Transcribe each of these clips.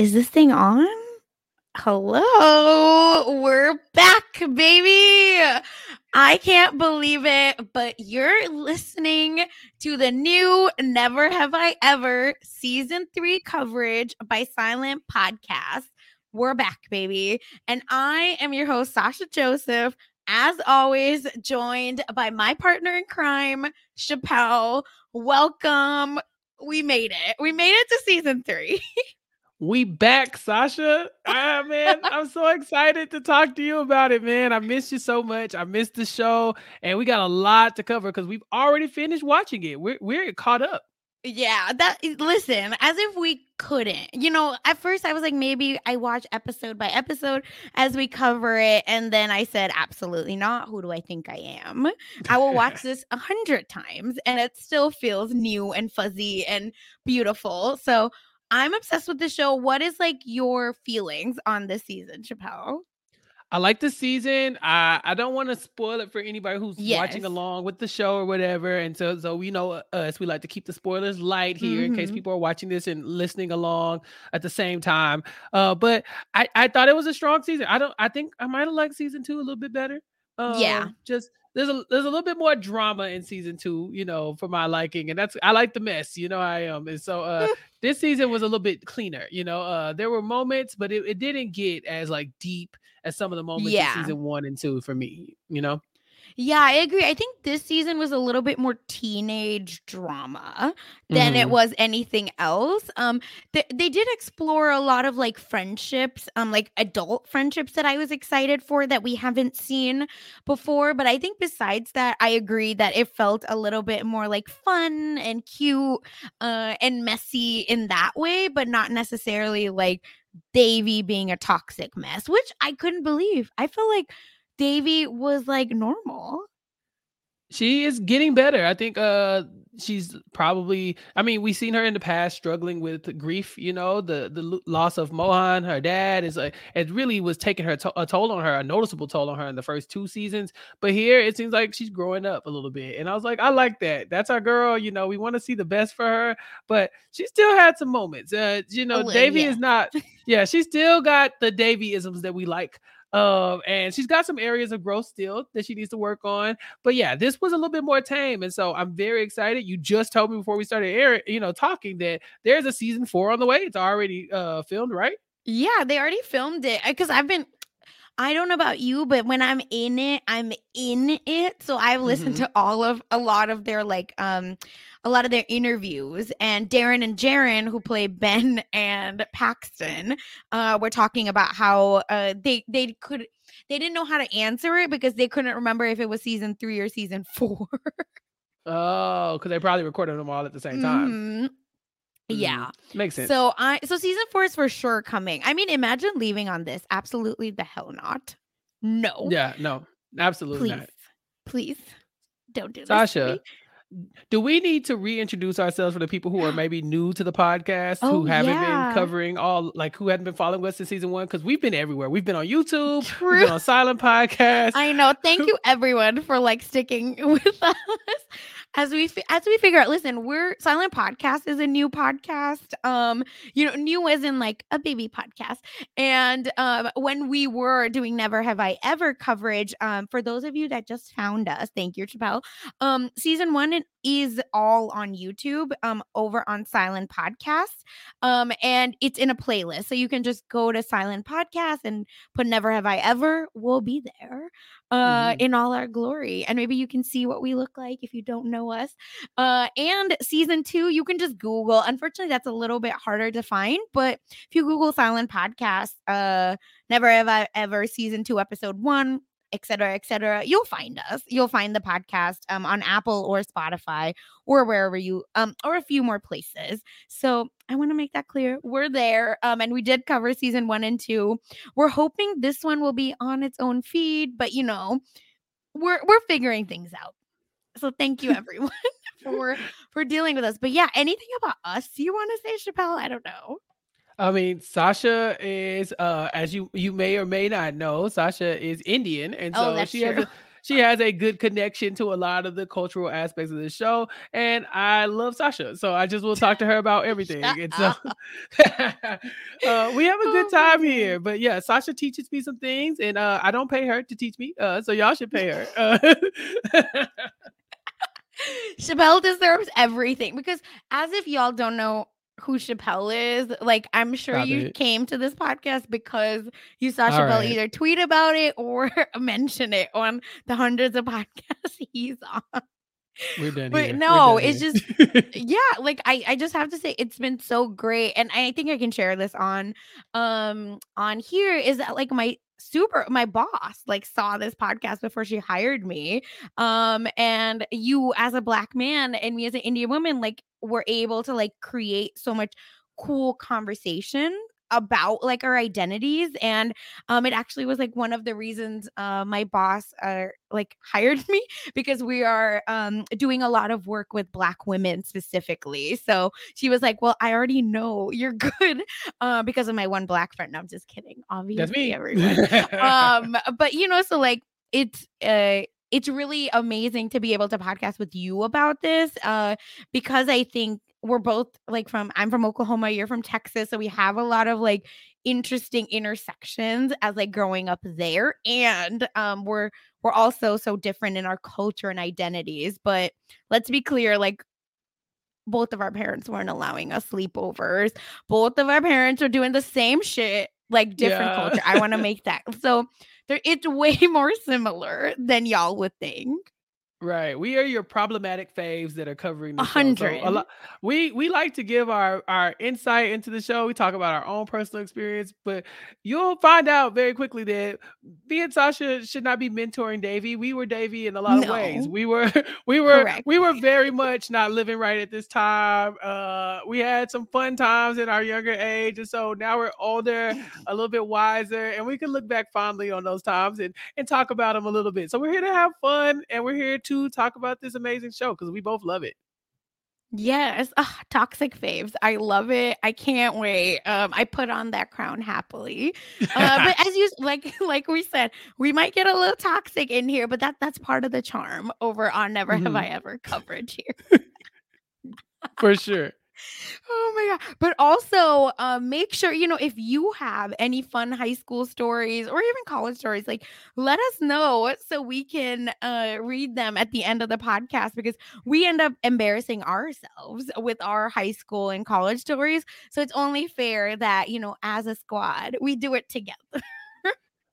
Is this thing on? Hello, we're back, baby. I can't believe it, but you're listening to the new Never Have I Ever season three coverage by Silent Podcast. We're back, baby. And I am your host, Sasha Joseph, as always, joined by my partner in crime, Chappell. Welcome. We made it. We made it to season three. We back, Sasha. Ah, man, I'm so excited to talk to you about it, man. I missed you so much. I missed the show, and we got a lot to cover because we've already finished watching it. We're we're caught up. Yeah, that listen, as if we couldn't. You know, at first I was like, maybe I watch episode by episode as we cover it. And then I said, absolutely not. Who do I think I am? I will watch this a hundred times and it still feels new and fuzzy and beautiful. So I'm obsessed with the show. What is like your feelings on this season, Chappell? I like the season. I I don't want to spoil it for anybody who's yes. watching along with the show or whatever. And so so we know uh, us. We like to keep the spoilers light here mm-hmm. in case mm-hmm. people are watching this and listening along at the same time. Uh, but I I thought it was a strong season. I don't. I think I might have liked season two a little bit better. yeah. Um, just there's a there's a little bit more drama in season two, you know, for my liking, and that's I like the mess, you know, I am, and so uh this season was a little bit cleaner, you know. Uh there were moments, but it, it didn't get as like deep as some of the moments yeah. in season one and two for me, you know. Yeah, I agree. I think this season was a little bit more teenage drama than mm. it mm-hmm. was anything else. Um th- they did explore a lot of like friendships, um like adult friendships that I was excited for that we haven't seen before, but I think besides that I agree that it felt a little bit more like fun and cute uh and messy in that way, but not necessarily like Devi being a toxic mess, which I couldn't believe. I feel like Devi was like normal. She is getting better. I think uh she's probably I mean, we've seen her in the past struggling with grief, you know, the the loss of Mohan, her dad is like it really was taking her to- a toll on her, a noticeable toll on her in the first two seasons. But here it seems like she's growing up a little bit. And I was like, I like that. That's our girl, you know, we want to see the best for her, but she still had some moments. Uh, you know, oh, Devi yeah. is not yeah, she still got the Devi-isms that we like um, and she's got some areas of growth still that she needs to work on. But yeah, this was a little bit more tame. And so I'm very excited. You just told me before we started air, you know, talking that there's a season four on the way. It's already uh filmed, right? Yeah, they already filmed it because I've been I don't know about you, but when I'm in it, I'm in it. So I've listened mm-hmm. to all of a lot of their like um a lot of their interviews and Darren and Jaren who play Ben and Paxton uh were talking about how uh they they could they didn't know how to answer it because they couldn't remember if it was season 3 or season 4. oh, cuz they probably recorded them all at the same time. Mm-hmm. Yeah. Mm, makes sense. So I so season 4 is for sure coming. I mean, imagine leaving on this. Absolutely the hell not. No. Yeah, no. Absolutely Please. not. Please. Don't do this. Sasha, do we need to reintroduce ourselves for the people who are maybe new to the podcast oh, who haven't yeah. been covering all like who hadn't been following us in season one because we've been everywhere we've been on youtube True. we've been on silent podcast i know thank you everyone for like sticking with us as we as we figure out listen we're silent podcast is a new podcast um you know new as in like a baby podcast. And um when we were doing never have i ever coverage um for those of you that just found us thank you Chappell um season one is all on youtube um over on silent podcast um and it's in a playlist so you can just go to silent podcast and put never have i ever we'll be there uh, mm-hmm. in all our glory. And maybe you can see what we look like if you don't know us. Uh, and season two, you can just Google. Unfortunately, that's a little bit harder to find, but if you Google Silent Podcast, uh, Never Have I Ever season two, episode one, etc., etc., you'll find us. You'll find the podcast um, on Apple or Spotify or wherever you um or a few more places. So I want to make that clear. We're there. Um, and we did cover season one and two. We're hoping this one will be on its own feed, but you know, we're we're figuring things out. So thank you everyone for for dealing with us. But yeah, anything about us you want to say, Chappell? I don't know. I mean, Sasha is, uh, as you you may or may not know, Sasha is Indian, and oh, so oh, she true. has a she has a good connection to a lot of the cultural aspects of the show, and I love Sasha, so I just will talk to her about everything. and so uh, we have a good oh time here. But yeah, Sasha teaches me some things, and uh, I don't pay her to teach me, uh, so y'all should pay her. Uh, Chappell deserves everything because, as if y'all don't know who Chappell is, like I'm sure Stop you it. came to this podcast because you saw All Chappell right. either tweet about it or mention it on the hundreds of podcasts he's on. We're done. But here. no, it's just yeah, like I I just have to say it's been so great and I think I can share this on um on here is that like my super my boss like saw this podcast before she hired me um and you as a black man and me as an indian woman like were able to like create so much cool conversation about like our identities and um it actually was like one of the reasons uh my boss uh like hired me because we are um doing a lot of work with black women specifically. So she was like well i already know you're good uh because of my one black friend. No, i'm just kidding. Obviously That's me. everyone. Um but you know so like it's uh it's really amazing to be able to podcast with you about this uh because i think we're both like from I'm from Oklahoma, you're from Texas, so we have a lot of like interesting intersections as like growing up there and um we're we're also so different in our culture and identities, but let's be clear like both of our parents weren't allowing us sleepovers. Both of our parents are doing the same shit, like different yeah. culture. I want to make that. So there it's way more similar than y'all would think. Right. We are your problematic faves that are covering the a hundred. So we we like to give our our insight into the show. We talk about our own personal experience, but you'll find out very quickly that me and Sasha should not be mentoring Devi. We were Devi in a lot no. of ways. We were we were Correct. we were very much not living right at this time. Uh we had some fun times in our younger age. And so now we're older, a little bit wiser, and we can look back fondly on those times and and talk about them a little bit. So we're here to have fun and we're here to to talk about this amazing show because we both love it. Yes, Ugh, toxic faves. I love it. I can't wait. Um, I put on that crown happily. Uh, but as you like, like we said, we might get a little toxic in here, but that that's part of the charm over on Never mm-hmm. Have I Ever coverage here. For sure. Oh my god. But also uh, make sure, you know, if you have any fun high school stories or even college stories, like let us know so we can uh, read them at the end of the podcast because we end up embarrassing ourselves with our high school and college stories. So it's only fair that, you know, as a squad, we do it together.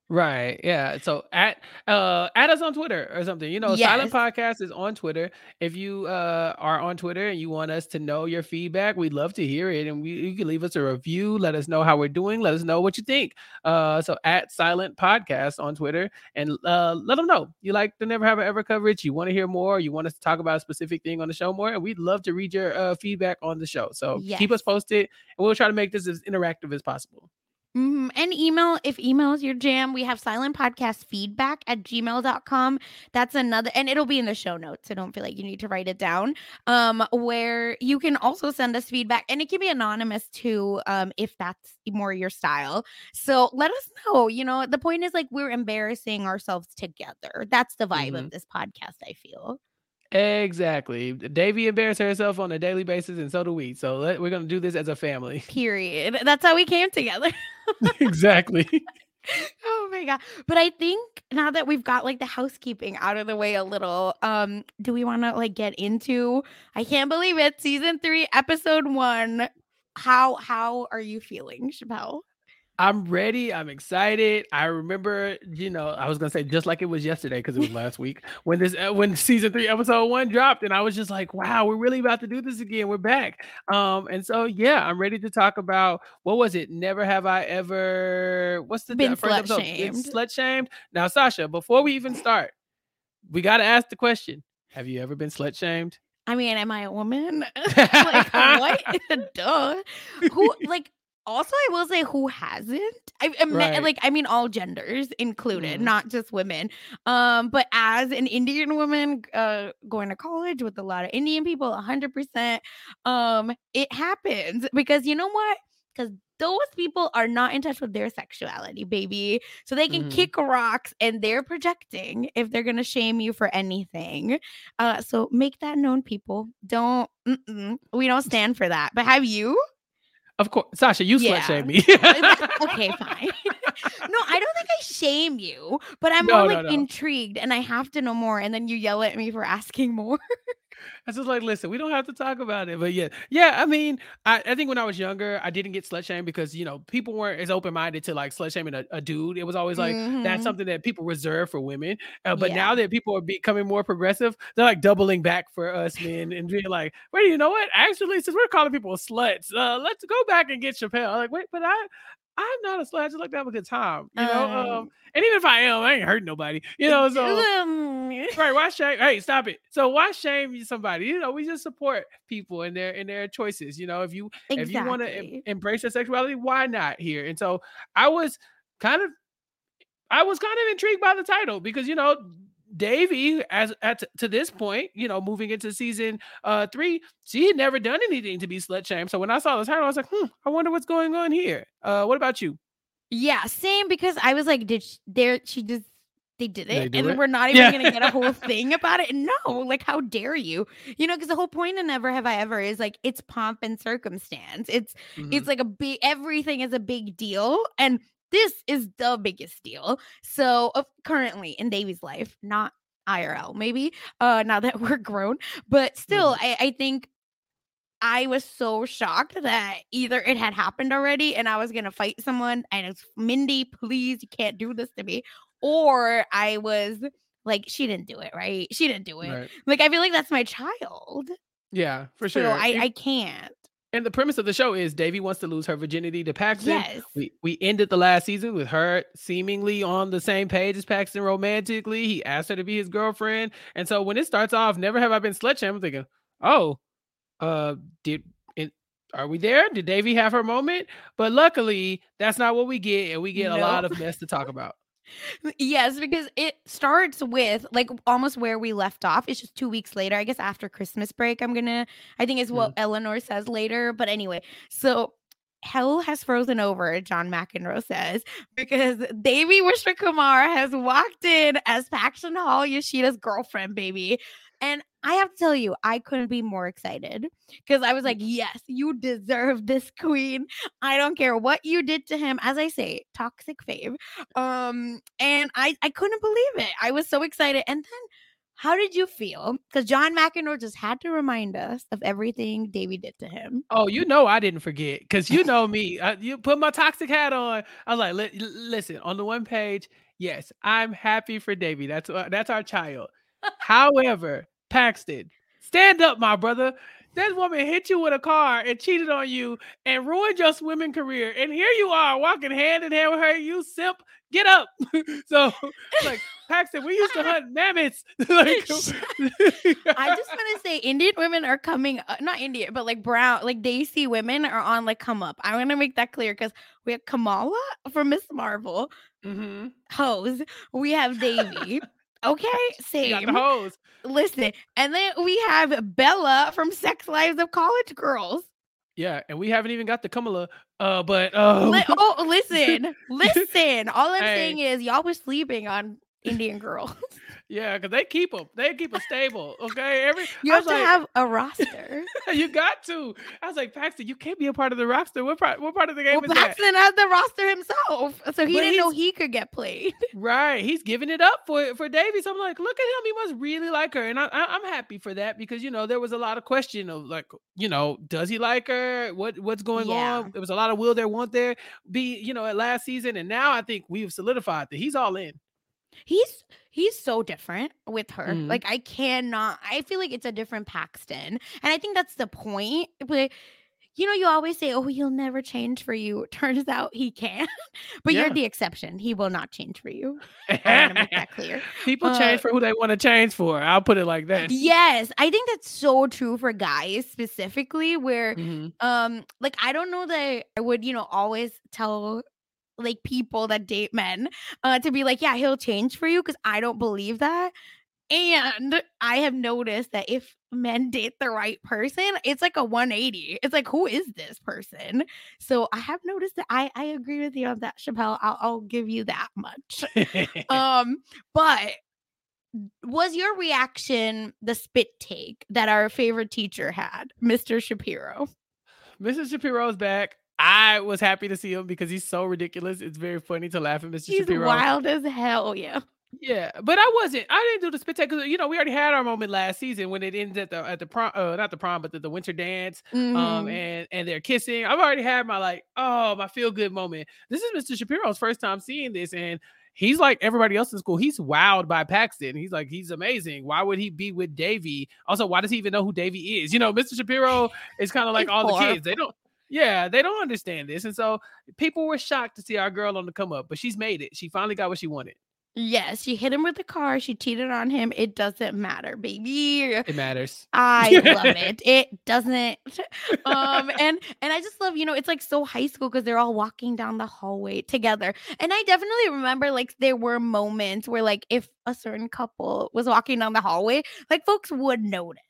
Right. Yeah. So at uh add us on Twitter or something. You know, Silent Podcast is on Twitter. If you uh are on Twitter and you want us to know your feedback, we'd love to hear it. And we you can leave us a review, let us know how we're doing, let us know what you think. Uh so at Silent Podcast on Twitter and uh let them know you like the Never Have I Ever coverage, you want to hear more, you want us to talk about a specific thing on the show more, and we'd love to read your uh feedback on the show. So keep us posted and we'll try to make this as interactive as possible. Mm-hmm. And email, if email is your jam, we have silent podcast feedback at gmail.com. That's another, and it'll be in the show notes. So don't feel like you need to write it down. Um, where you can also send us feedback and it can be anonymous too, um, if that's more your style. So let us know. You know, the point is like we're embarrassing ourselves together. That's the vibe mm-hmm. of this podcast, I feel. Exactly. Devi embarrassed herself on a daily basis, and so do we. So let, we're going to do this as a family. Period. That's how we came together. exactly. oh my god. But I think now that we've got like the housekeeping out of the way a little, um, do we want to like get into I can't believe it, season three, episode one. How how are you feeling, Chappell? I'm ready. I'm excited. I remember, you know, I was gonna say just like it was yesterday because it was last week when this uh, when season three episode one dropped, and I was just like, wow, we're really about to do this again. We're back. Um, and so yeah, I'm ready to talk about what was it? Never have I ever. What's the been first episode? Shamed. Slut shamed. Now, Sasha, before we even start, we got to ask the question: Have you ever been slut shamed? I mean, am I a woman? like what? Duh. Who like also i will say who hasn't i, right. like i mean all genders included mm. not just women um but as an indian woman uh going to college with a lot of indian people 100% um it happens because you know what because those people are not in touch with their sexuality, baby. So they can Mhm. kick rocks and they're projecting if they're gonna shame you for anything. Uh, so make that known, people. Don't. We don't stand for that. But have you? Of course, Sasha, you Yeah. slut shame me. okay, fine. no, I don't think I shame you, but I'm No, more no, like no. intrigued and I have to know more. And then you yell at me for asking more. I was just like, listen, we don't have to talk about it. But yeah, yeah. I mean, I, I think when I was younger, I didn't get slut shamed because you know people weren't as open minded to like slut shaming a, a dude. It was always like that's Mhm. something that people reserve for women. Uh, but Yeah. now that people are becoming more progressive, they're like doubling back for us men and being like, wait, you know what? Actually, since we're calling people sluts, uh, let's go back and get Chappell. I'm like, wait, but I. I'm not a slut. I just like to have a good time, you know. Um, Um, and even if I am, I ain't hurting nobody, you know. So Um, right why shame hey stop it so why shame somebody you know we just support people in their in their choices you know if you if you want to exactly. embrace your sexuality why not here and so i was kind of i was kind of intrigued by the title because you know Devi, as at to this point, you know, moving into season uh three, she had never done anything to be slut shamed. So when I saw the title, I was like, hmm, I wonder what's going on here. Uh, what about you? Yeah, same because I was like, did sh- there she just they did it do and it? we're not even Yeah. gonna get a whole thing about it. No, like how dare you? You know, because the whole point of Never Have I Ever is like it's pomp and circumstance. It's Mhm. it's like a big everything is a big deal and this is the biggest deal. So of currently in Devi's life not irl maybe uh now that we're grown but still I, I think i was so shocked that either it had happened already and i was gonna fight someone and it's mindy please you can't do this to me or i was like she didn't do it right? She didn't do it. Right. like i feel like that's my child. Yeah, for so sure. i i can't And the premise of the show is Devi wants to lose her virginity to Paxton. yes We we ended the last season with her seemingly on the same page as Paxton romantically. He asked her to be his girlfriend, and so when it starts off, never have I been slut. I'm thinking, oh, uh, did it? Are we there? Did Devi have her moment? But luckily, that's not what we get, and we get a lot of mess to talk about. Yes, because it starts with like almost where we left off. It's just two weeks later, I guess after Christmas break. I'm gonna, I think is what mm-hmm. Eleanor says later. But anyway, so hell has frozen over, John McEnroe says, because Devi Vishwakumar has walked in as Paxton Hall Yoshida's girlfriend, baby. And I have to tell you, I couldn't be more excited because I was like, yes, you deserve this queen. I don't care what you did to him. As I say, toxic fave. Um, and I I couldn't believe it. I was so excited. And then how did you feel? Because John McEnroe just had to remind us of everything Devi did to him. Oh, you know I didn't forget because you know me. I, you put my toxic hat on. I was like, "Li- li- listen, on the one page, yes, I'm happy for Devi. That's uh, that's our child. However, Paxton, stand up, my brother. This woman hit you with a car and cheated on you and ruined your swimming career. And here you are walking hand in hand with her. You simp, get up. so, like, Paxton, we used to hunt mammoths. like, I just want to say Indian women are coming uh, not Indian, but like brown, like desi women are on like come up. I want to make that clear because we have Kamala from Miss Marvel, hmm Hose. We have Devi. Okay, You got same. the hose. Listen, and then we have Bella from Sex Lives of College Girls. Yeah, and we haven't even got the Kamala. Uh, but uh, Li- oh, listen, listen. All I'm Hey. saying is y'all were sleeping on Indian girls. Yeah, because they keep them. They keep them stable. Okay, every You have to like, have a roster. you got to. I was like, Paxton, you can't be a part of the roster. What part? What part of the game well, is that? Paxton has the roster himself, so he But didn't know he could get played. Right, he's giving it up for for Davies. I'm like, look at him. He must really like her, and I, I, I'm happy for that because you know there was a lot of question of like, you know, does he like her? What what's going Yeah. on? There was a lot of will there, want there be, you know, at last season, and now I think we've solidified that he's all in. He's he's so different with her. Mhm. Like I cannot. I feel like it's a different Paxton, and I think that's the point. But you know, you always say, "Oh, he'll never change for you." Turns out he can. but Yeah. you're the exception. He will not change for you. I want to make that clear. People Uh, change for who they want to change for. I'll put it like that. Yes, I think that's so true for guys specifically. Where Mhm. um, like I don't know that I would you know always tell like people that date men uh to be like, yeah, he'll change for you because I don't believe that. And I have noticed that if men date the right person, it's like a 180. It's like, who is this person? So I have noticed that I, I agree with you on that, Chappell. I'll, I'll give you that much. um, but was your reaction the spit take that our favorite teacher had, Mr. Shapiro? Mr. Shapiro's back. I was happy to see him because he's so ridiculous. It's very funny to laugh at Mr. He's Shapiro. wild as hell, yeah. Yeah, but I wasn't. I didn't do the because you know we already had our moment last season when it ends at the at the prom, uh, not the prom, but the, the winter dance. Um, Mhm. and and they're kissing. I've already had my like, oh, my feel good moment. This is Mr. Shapiro's first time seeing this, and he's like everybody else in school. He's wowed by Paxton. He's like, he's amazing. Why would he be with Devi? Also, why does he even know who Devi is? You know, Mr. Shapiro is kind of like He's all the kids. They don't. Yeah, they don't understand this, and so people were shocked to see our girl on the come up, but she's made it. She finally got what she wanted. Yes, she hit him with the car. She cheated on him. It doesn't matter, baby. It matters. I love it. It doesn't. Um, and and I just love, you know, it's like so high school because they're all walking down the hallway together. And I definitely remember like there were moments where like if a certain couple was walking down the hallway, like folks would notice.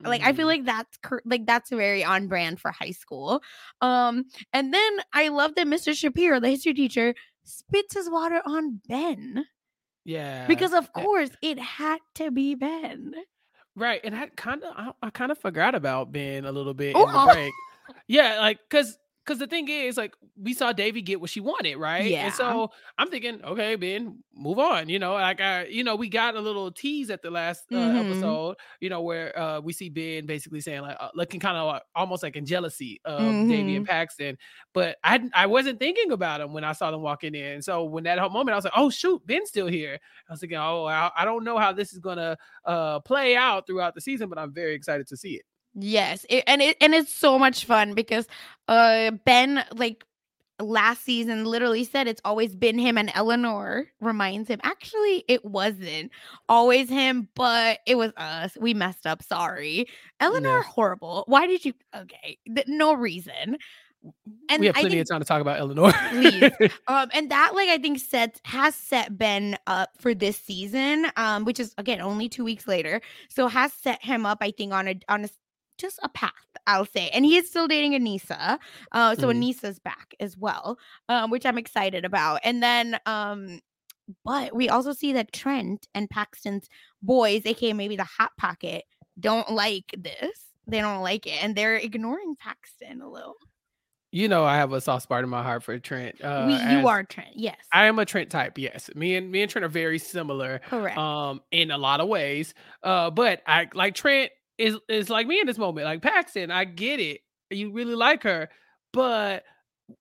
Like I feel Mhm. like that's cur- like that's very on brand for high school. Um, and then I love that Mr. Shapiro, the history teacher, spits his water on Ben Yeah. because of course it had to be Ben. Right. And I kind of I, I kind of forgot about Ben a little bit Oh, in the break. Yeah, like cuz cuz the thing is like we saw Devi get what she wanted, right? Yeah. And so I'm thinking, okay, Ben, move on, you know, like I you know, we got a little tease at the last uh, Mhm. episode, you know, where uh we see Ben basically saying like uh, looking kind of almost like in jealousy of Devi and Mhm. Paxton, but I I wasn't thinking about him when I saw them walking in. So when that whole moment I was like, "Oh shoot, Ben's still here." I was thinking, "Oh, I, I don't know how this is going to uh play out throughout the season, but I'm very excited to see it." Yes, it, and it and it's so much fun because uh Ben like last season literally said it's always been him and Eleanor reminds him. Actually, it wasn't always him, but it was us. We messed up. Sorry. Eleanor Yeah. horrible. Why did you Okay, th- no reason. And we have plenty think of time to talk about Eleanor. Please. um and that like I think sets has set Ben up for this season um which is again only 2 weeks later so has set him up I think on a on a just a path I'll say and he is still dating Aneesa uh so Mhm. Aneesa's back as well um which I'm excited about and then um but we also see that Trent and Paxton's boys aka maybe the hot pocket don't like this they don't like it and they're ignoring Paxton a little you know, I have a soft spot in my heart for Trent. Uh, we, as- you are Trent yes I am a Trent type. Yes, me and me and Trent are very similar. correct um in a lot of ways uh but i like trent is is like me in this moment like paxton i get it you really like her but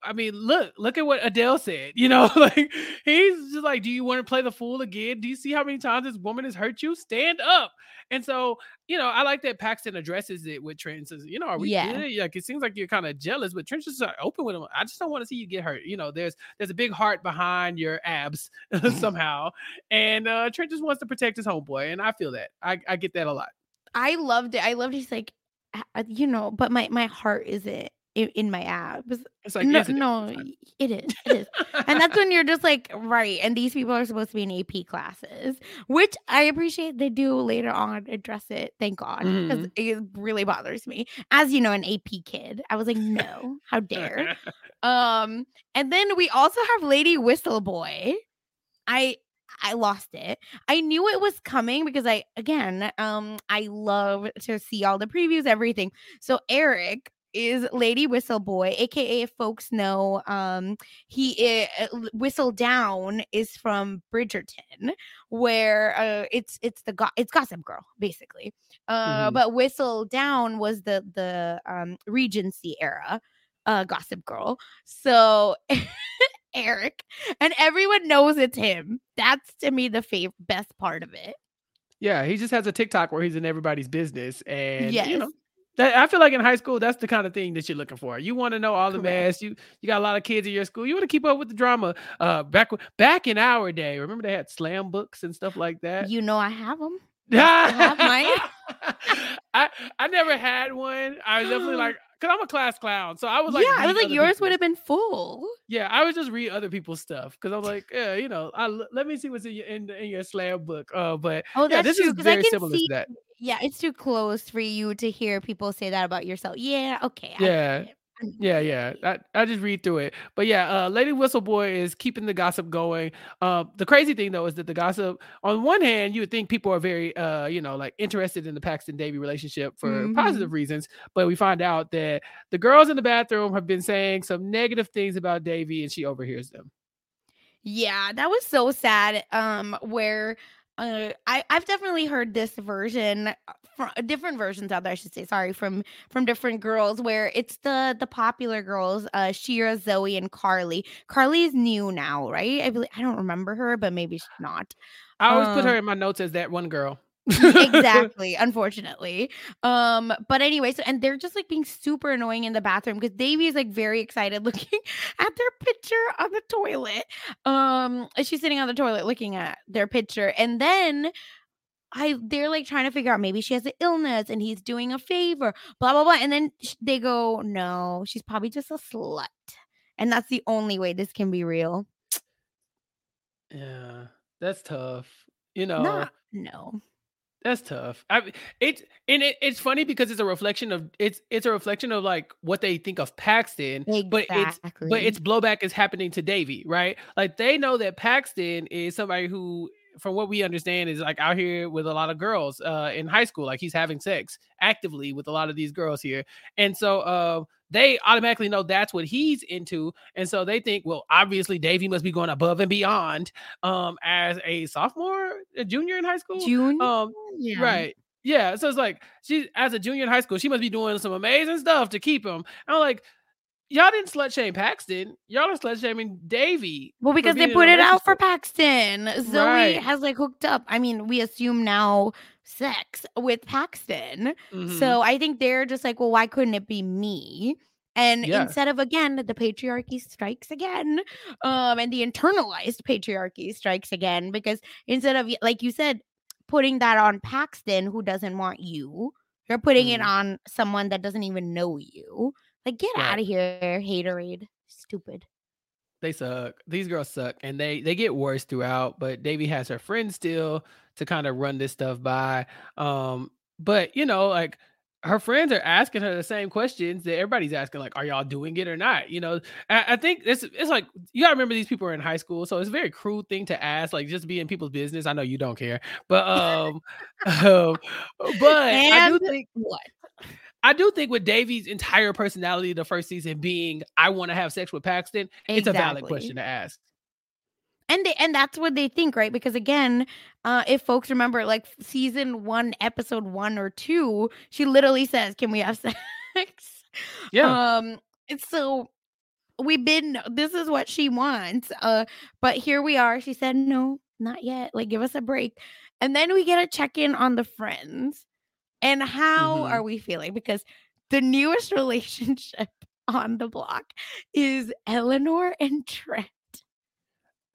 i mean look look at what adele said you know like he's just like do you want to play the fool again do you see how many times this woman has hurt you stand up and so you know i like that paxton addresses it with trent and says you know are we Yeah. good like it seems like you're kind of jealous but trent's just open with him i just don't want to see you get hurt you know there's there's a big heart behind your abs somehow and uh Trent just wants to protect his homeboy, and I feel that. I, I get that a lot. I loved it. I loved he's like, "Uh, you know, but my my heart isn't in, my abs. It's like no, it no, It's fine. y- it is. It is. and that's when you're just like, right. And these people are supposed to be in AP classes, which I appreciate they do later on address it. Thank God, because Mhm. it really bothers me. As you know, an AP kid, I was like, no, how dare. Um, and then we also have Lady Whistleboy. I I lost it. I knew it was coming because I again, um, I love to see all the previews, everything. So Eric is Lady Whistleboy, aka if folks know, um, he i- uh, Whistledown is from Bridgerton, where uh, it's it's the go- it's Gossip Girl basically. Uh, Mhm. but Whistledown was the the um Regency era, uh, Gossip Girl. So Eric, and everyone knows it's him. That's to me the fav- best part of it. yeah, he just has a TikTok where he's in everybody's business, and Yes. you know. That, I feel like in high school, that's the kind of thing that you're looking for. You want to know all the Correct. mess. You you got a lot of kids in your school. You want to keep up with the drama. Uh, back back in our day, remember they had slam books and stuff like that. You know I have them. I I never had one. I was definitely like, cause I'm a class clown, so I was like, yeah, I was like, yours would have been full. Yeah, I would just read other people's stuff because I'm like, yeah, you know, I let me see what's in your in, in your slam book. Uh, but Oh, yeah, that's this true. is Because I very can similar see. to that. Yeah, it's too close for you to hear people say that about yourself. Yeah, okay. Yeah. Get it. I get Yeah, yeah. I, I just read through it. But yeah, uh Lady Whistleboy is keeping the gossip going. Um the crazy thing though is that the gossip on one hand, you would think people are very uh, you know, like interested in the Paxton Devi relationship for Mhm. positive reasons, but we find out that the girls in the bathroom have been saying some negative things about Devi and she overhears them. Yeah, that was so sad. Um, where uh, I I've definitely heard this version from different versions out there. I should say, sorry, from from different girls where it's the the popular girls, uh, Shira, Zoe, and Carly. Carly is new now, right? I believe I don't remember her, but maybe she's not. I always put Um, her in my notes as that one girl. exactly unfortunately um but anyway so and they're just like being super annoying in the bathroom because Devi is like very excited looking at their picture on the toilet um she's sitting on the toilet looking at their picture and then I they're like trying to figure out maybe she has an illness and he's doing a favor, blah blah blah. And then sh- they go, no, she's probably just a slut, and that's the only way this can be real. Yeah, that's tough. You know, Not no. That's tough. I it's and it, it's funny because it's a reflection of it's it's a reflection of like what they think of Paxton, but it's but its blowback is happening to Devi, right? Like they know that Paxton is somebody who, from what we understand, is like out here with a lot of girls uh in high school. Like he's having sex actively with a lot of these girls here, and so uh, they automatically know that's what he's into, and so they think, well, obviously Devi must be going above and beyond um as a sophomore, a junior in high school. June. Um, yeah. Right. Yeah. So it's like she, as a junior in high school, she must be doing some amazing stuff to keep him. I'm like, y'all didn't slut shame Paxton. Y'all are slut shaming Devi. Well, because they being in a put it out for. Paxton. Zoe Right. has like hooked up. I mean, we assume now sex with Paxton. Mhm. So I think they're just like, well, why couldn't it be me? And Yeah. instead of again, the patriarchy strikes again, um, and the internalized patriarchy strikes again because instead of like you said, putting that on Paxton who doesn't want you, you're putting it Mhm. on someone that doesn't even know you. Like, get out of here, haterade. Stupid. they suck. These girls suck, and they they get worse throughout. But Devi has her friends still to kind of run this stuff by. Um, but you know, like her friends are asking her the same questions that everybody's asking, like, "Are y'all doing it or not?" You know, I, I think it's it's like you gotta remember these people are in high school, so it's a very crude thing to ask, like just be in people's business. I know you don't care, but um, um but I do think what? I do think with Devi's entire personality the first season being I want to have sex with Paxton, it's a valid question to ask. and they and that's what they think right? Because again uh if folks remember like season one episode one or two she literally says can we have sex? Yeah. um and so we've been this is what she wants uh but here we are she said no not yet like give us a break. And then we get a check-in on the friends and how Mhm. are we feeling because the newest relationship on the block is eleanor and trent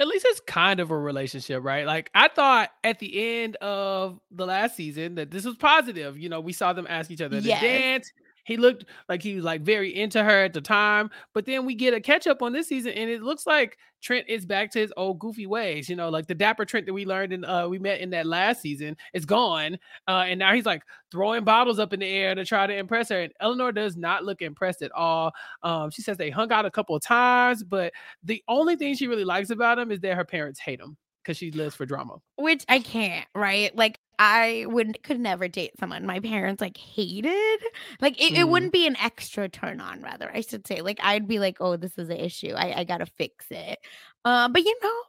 At least it's kind of a relationship, right? Like I thought at the end of the last season that this was positive. You know, we saw them ask each other to Yes. dance. He looked like he was like very into her at the time, but then we get a catch up on this season, and it looks like Trent is back to his old goofy ways. You know, like the dapper Trent that we learned in uh we met in that last season is gone, uh, and now he's like throwing bottles up in the air to try to impress her. And Eleanor does not look impressed at all. Um, she says they hung out a couple of times, but the only thing she really likes about him is that her parents hate him because she lives for drama. which I can't, right? Like I would could never date someone my parents like hated. Like it, it Mhm. wouldn't be an extra turn on, rather, I should say. Like I'd be like, oh, this is an issue. I, I gotta fix it. Uh, but you know,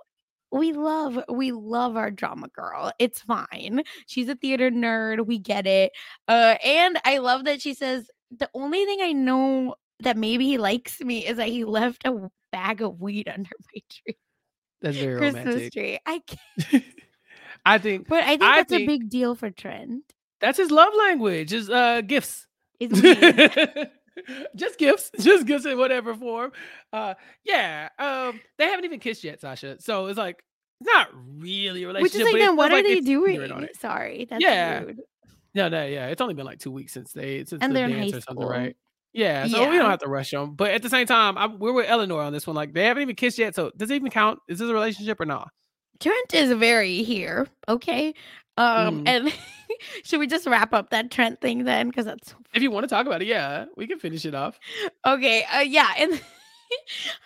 we love we love our drama girl. It's fine. She's a theater nerd. We get it. Uh, and I love that she says the only thing I know that maybe he likes me is that he left a bag of weed under my tree, That's very Christmas romantic. tree. I can't. I think But I think I that's a big deal for Trent. that's his love language is uh gifts. Just gifts, just gifts in whatever form. Uh, yeah. Um, they haven't even kissed yet, Sasha. So it's like not really a relationship. Which is like, then what are like they doing? Sorry, that's Yeah. rude. No, no, yeah. It's only been like two weeks since they since And the they're in dance or something, school. right? Yeah, so we don't have to rush them. But at the same time, I'm, we're with Eleanor on this one. Like they haven't even kissed yet, so does it even count? Is this a relationship or not? Trent is very here. Okay. Um, Mhm. and should we just wrap up that Trent thing then? Because that's If you want to talk about it, yeah, we can finish it off. Okay, uh, yeah, and I don't know.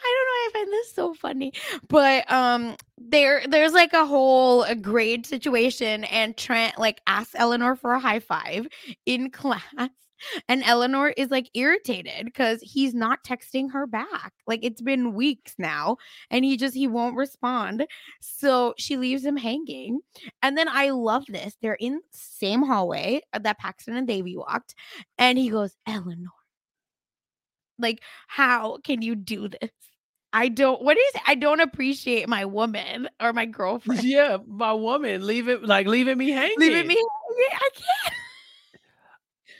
I find this so funny, but um, there there's like a whole uh, grade situation, and Trent like asks Eleanor for a high five in class, and Eleanor is like irritated because he's not texting her back. Like it's been weeks now, and he just he won't respond. So she leaves him hanging, and then I love this. They're in same hallway uh, that Paxton and Devi walked, and he goes, Eleanor. Like, how can you do this? I don't. What is? I don't appreciate my woman or my girlfriend. yeah, my woman, leave it like leaving me hanging. Leaving me. hanging. I can't.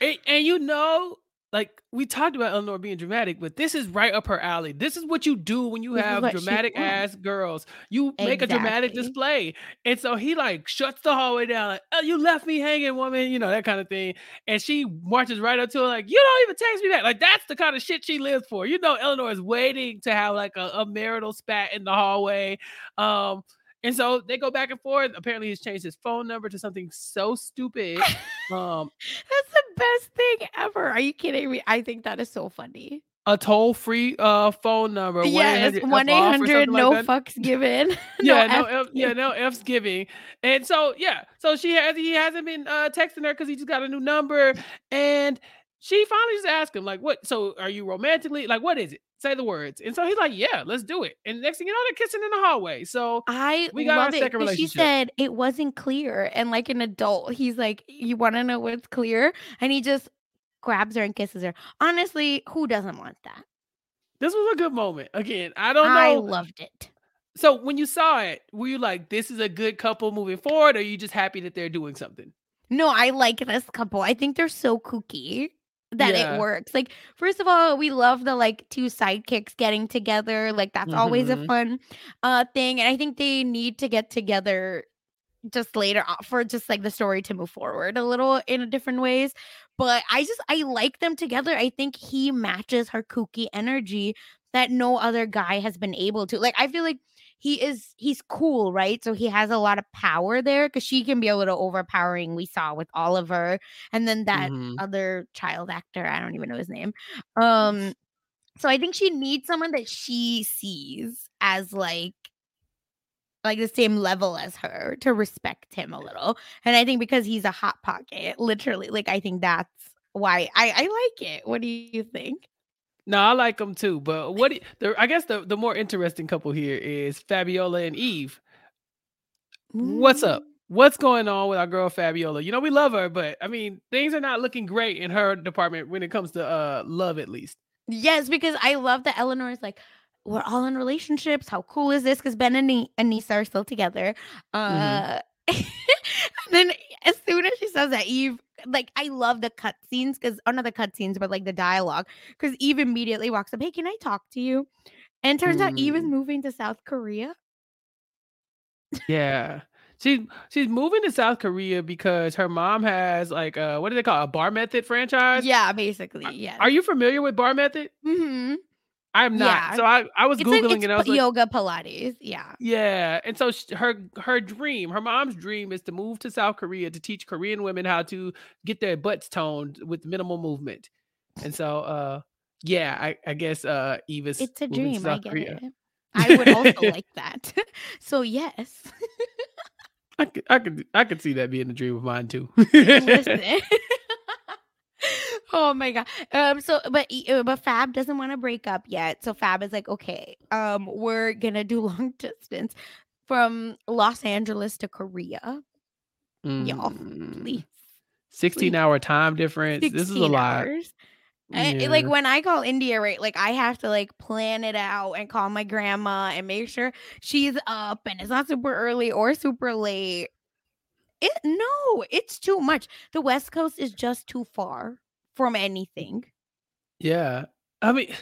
And, and you know, like we talked about Eleanor being dramatic, but this is right up her alley. This is what you do when you This have dramatic ass girls. You make a dramatic display. And so he like shuts the hallway down, like, oh, you left me hanging, woman, you know, that kind of thing. And she marches right up to her, like, you don't even text me back. Like, that's the kind of shit she lives for. You know, Eleanor is waiting to have like a, a marital spat in the hallway. Um, and so they go back and forth. Apparently, he's changed his phone number to something so stupid. Um, That's the best thing ever. Are you kidding me? I think that is so funny. a toll free uh phone number. Yes, 1-800 one eight F off or hundred. something like No that. fucks given. Yeah, no, F F, yeah, no F's giving. And so yeah, so she has he hasn't been uh texting her because he just got a new number, and she finally just asked him like, "What? So are you romantically like what is it? Say the words." And so he's like, "Yeah, let's do it." And next thing you know, they're kissing in the hallway. So I We got our love it. second 'cause She said it wasn't clear, and like an adult, he's like, "You want to know what's clear?" And he just grabs her and kisses her. Honestly, who doesn't want that? this was a good moment. Again, I don't know. I loved it. so when you saw it, were you like, "This is a good couple moving forward," or are you just happy that they're doing something? No, I like this couple. I think they're so kooky that Yeah. it works. Like, first of all, we love the like two sidekicks getting together. Like, that's always a Mhm. fun uh thing. And I think they need to get together just later on for just like the story to move forward a little in a different ways. But I just I like them together. I think he matches her kooky energy that no other guy has been able to. Like, I feel like he is he's cool, right? So he has a lot of power there because she can be a little overpowering. We saw with Oliver, and then that Mhm. other child actor, I don't even know his name. Um, so I think she needs someone that she sees as like like the same level as her to respect him a little. And I think because he's a hot pocket, literally, like I think that's why I I like it. What do you think? No, I like them too. But what do- the I guess the the more interesting couple here is Fabiola and Eve. What's up? What's going on with our girl Fabiola? You know we love her, but I mean things are not looking great in her department when it comes to uh love at least. Yes, because I love that Eleanor is like, we're all in relationships. How cool is this? Because Ben and, Ni- and Nisa are still together. Uh, and then as soon as she says that, Eve, like, I love the cutscenes because, or not the cutscenes, but like the dialogue. Because Eve immediately walks up, hey, can I talk to you? And turns out Eve is Mm. moving to South Korea. Yeah. She's she's moving to South Korea because her mom has like uh what do they call it? a bar method franchise? Yeah, basically. Yeah. Are you familiar with bar method? Mm-hmm. I'm not. Yeah. So I, I was It's, like, googling it's and I was p- like, yoga Pilates. Yeah. Yeah, and so sh- her her dream, her mom's dream, is to move to South Korea to teach Korean women how to get their butts toned with minimal movement. And so, uh, yeah, I, I guess uh, Eva's It's a dream. I get Korea. it. I would also like that. so, yes. I could, I could, I could see that being a dream of mine too. Listen. Oh my god. Um. So, but uh, but Fab doesn't want to break up yet. So Fab is like, okay, um, we're gonna do long distance from Los Angeles to Korea. Y'all, Mm, please. Sixteen please. hour time difference. This is a 16 lot. hours. And, like when I call India, right? Like I have to like plan it out and call my grandma and make sure she's up and it's not super early or super late. It no, it's too much. The West Coast is just too far from anything. Yeah. I mean,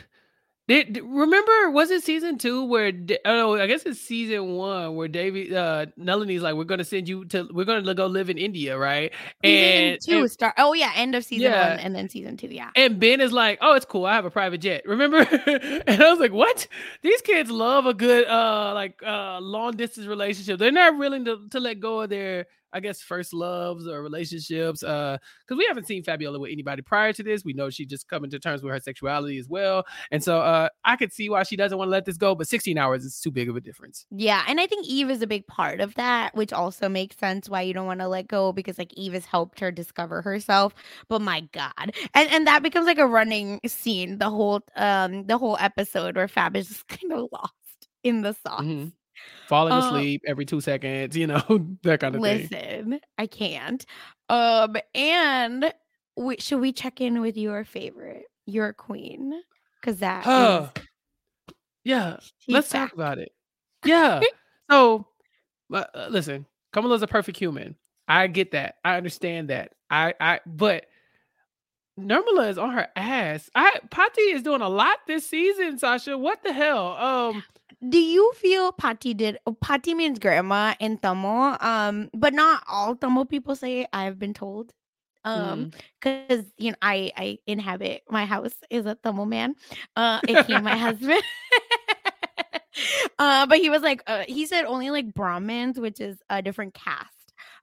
Did remember? Was it season two where? Oh, I guess it's season one where David uh Nalini's like, "We're gonna send you to. We're gonna go live in India, right?" And season two and, start. Oh yeah, end of season yeah. one, and then season two. Yeah. And Ben is like, "Oh, it's cool. I have a private jet." Remember? and I was like, "What? These kids love a good uh like uh long distance relationship. They're not willing to to let go of their I guess first loves or relationships. Uh, because we haven't seen Fabiola with anybody prior to this. We know she just coming to terms with her sexuality as well. And so uh I could see why she doesn't want to let this go, but 16 hours is too big of a difference. Yeah, and I think Eve is a big part of that, which also makes sense why you don't want to let go because like Eve has helped her discover herself. But my God. And and that becomes like a running scene the whole um the whole episode where Fab is just kind of lost in the sauce. Mm-hmm falling um, asleep every two seconds, you know, that kind of listen, thing. Listen, I can't. Um, and we, should we check in with your favorite, your queen? Because that uh, is, yeah, let's back. talk about it. Yeah. so, uh, listen, Kamala's a perfect human. I get that. I understand that. I, I, but Nirmala is on her ass. I Pati is doing a lot this season, Sasha. What the hell? Um, do you feel Pati did oh, Pati means grandma in Tamil, um, but not all Tamil people say it, I've been told. Um, because mm. you know, I I inhabit my house is a Tamil man. Uh he my husband. uh, but he was like, uh, he said only like Brahmins, which is a different caste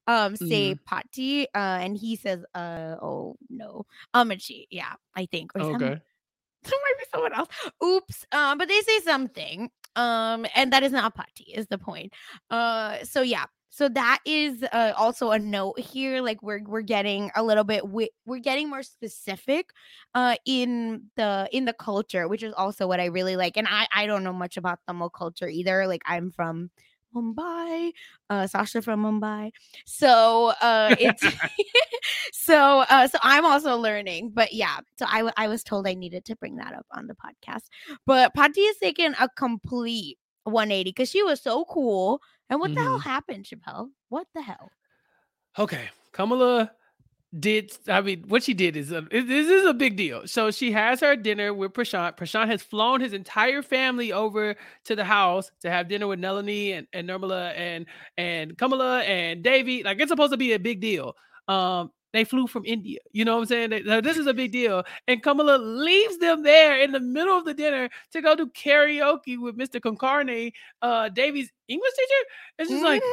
um say mm. Pati uh and he says uh oh no Amachi yeah I think or okay might be someone else oops um but they say something um and that is not Pati is the point. Uh so yeah. So that is uh, also a note here like we're we're getting a little bit we- we're getting more specific uh in the in the culture which is also what i really like and i i don't know much about tamil culture either like i'm from Mumbai, uh, Sasha from Mumbai. So uh, it's so uh, so I'm also learning. But yeah, so I, w- I was told I needed to bring that up on the podcast. But Pati has taken a complete 180 because she was so cool. And what mm-hmm. the hell mm-hmm. happened, Chappell? What the hell? Okay, Kamala did I mean what she did is a, this is a big deal. So she has her dinner with Prashant. Prashant has flown his entire family over to the house to have dinner with Nalini and, and Nirmala and and Kamala and Devi. Like it's supposed to be a big deal. Um, they flew from India. You know what I'm saying? They, this is a big deal. And Kamala leaves them there in the middle of the dinner to go do karaoke with Mr. Kulkarni, uh, Devi's English teacher. It's just mm-hmm. like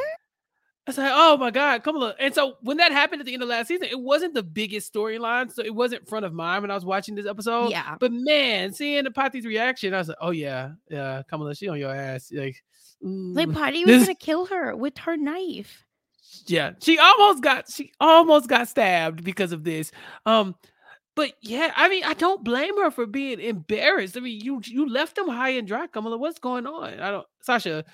I like, oh my God, come on. And so when that happened at the end of last season, it wasn't the biggest storyline. So it wasn't front of mind when I was watching this episode. Yeah. But man, seeing the Pati's reaction, I was like, oh yeah, yeah, come Kamala, she on your ass. Like, mm, like Pati was this... gonna kill her with her knife. Yeah, she almost got she almost got stabbed because of this. Um, but yeah, I mean, I don't blame her for being embarrassed. I mean, you you left them high and dry, Kamala. What's going on? I don't, Sasha.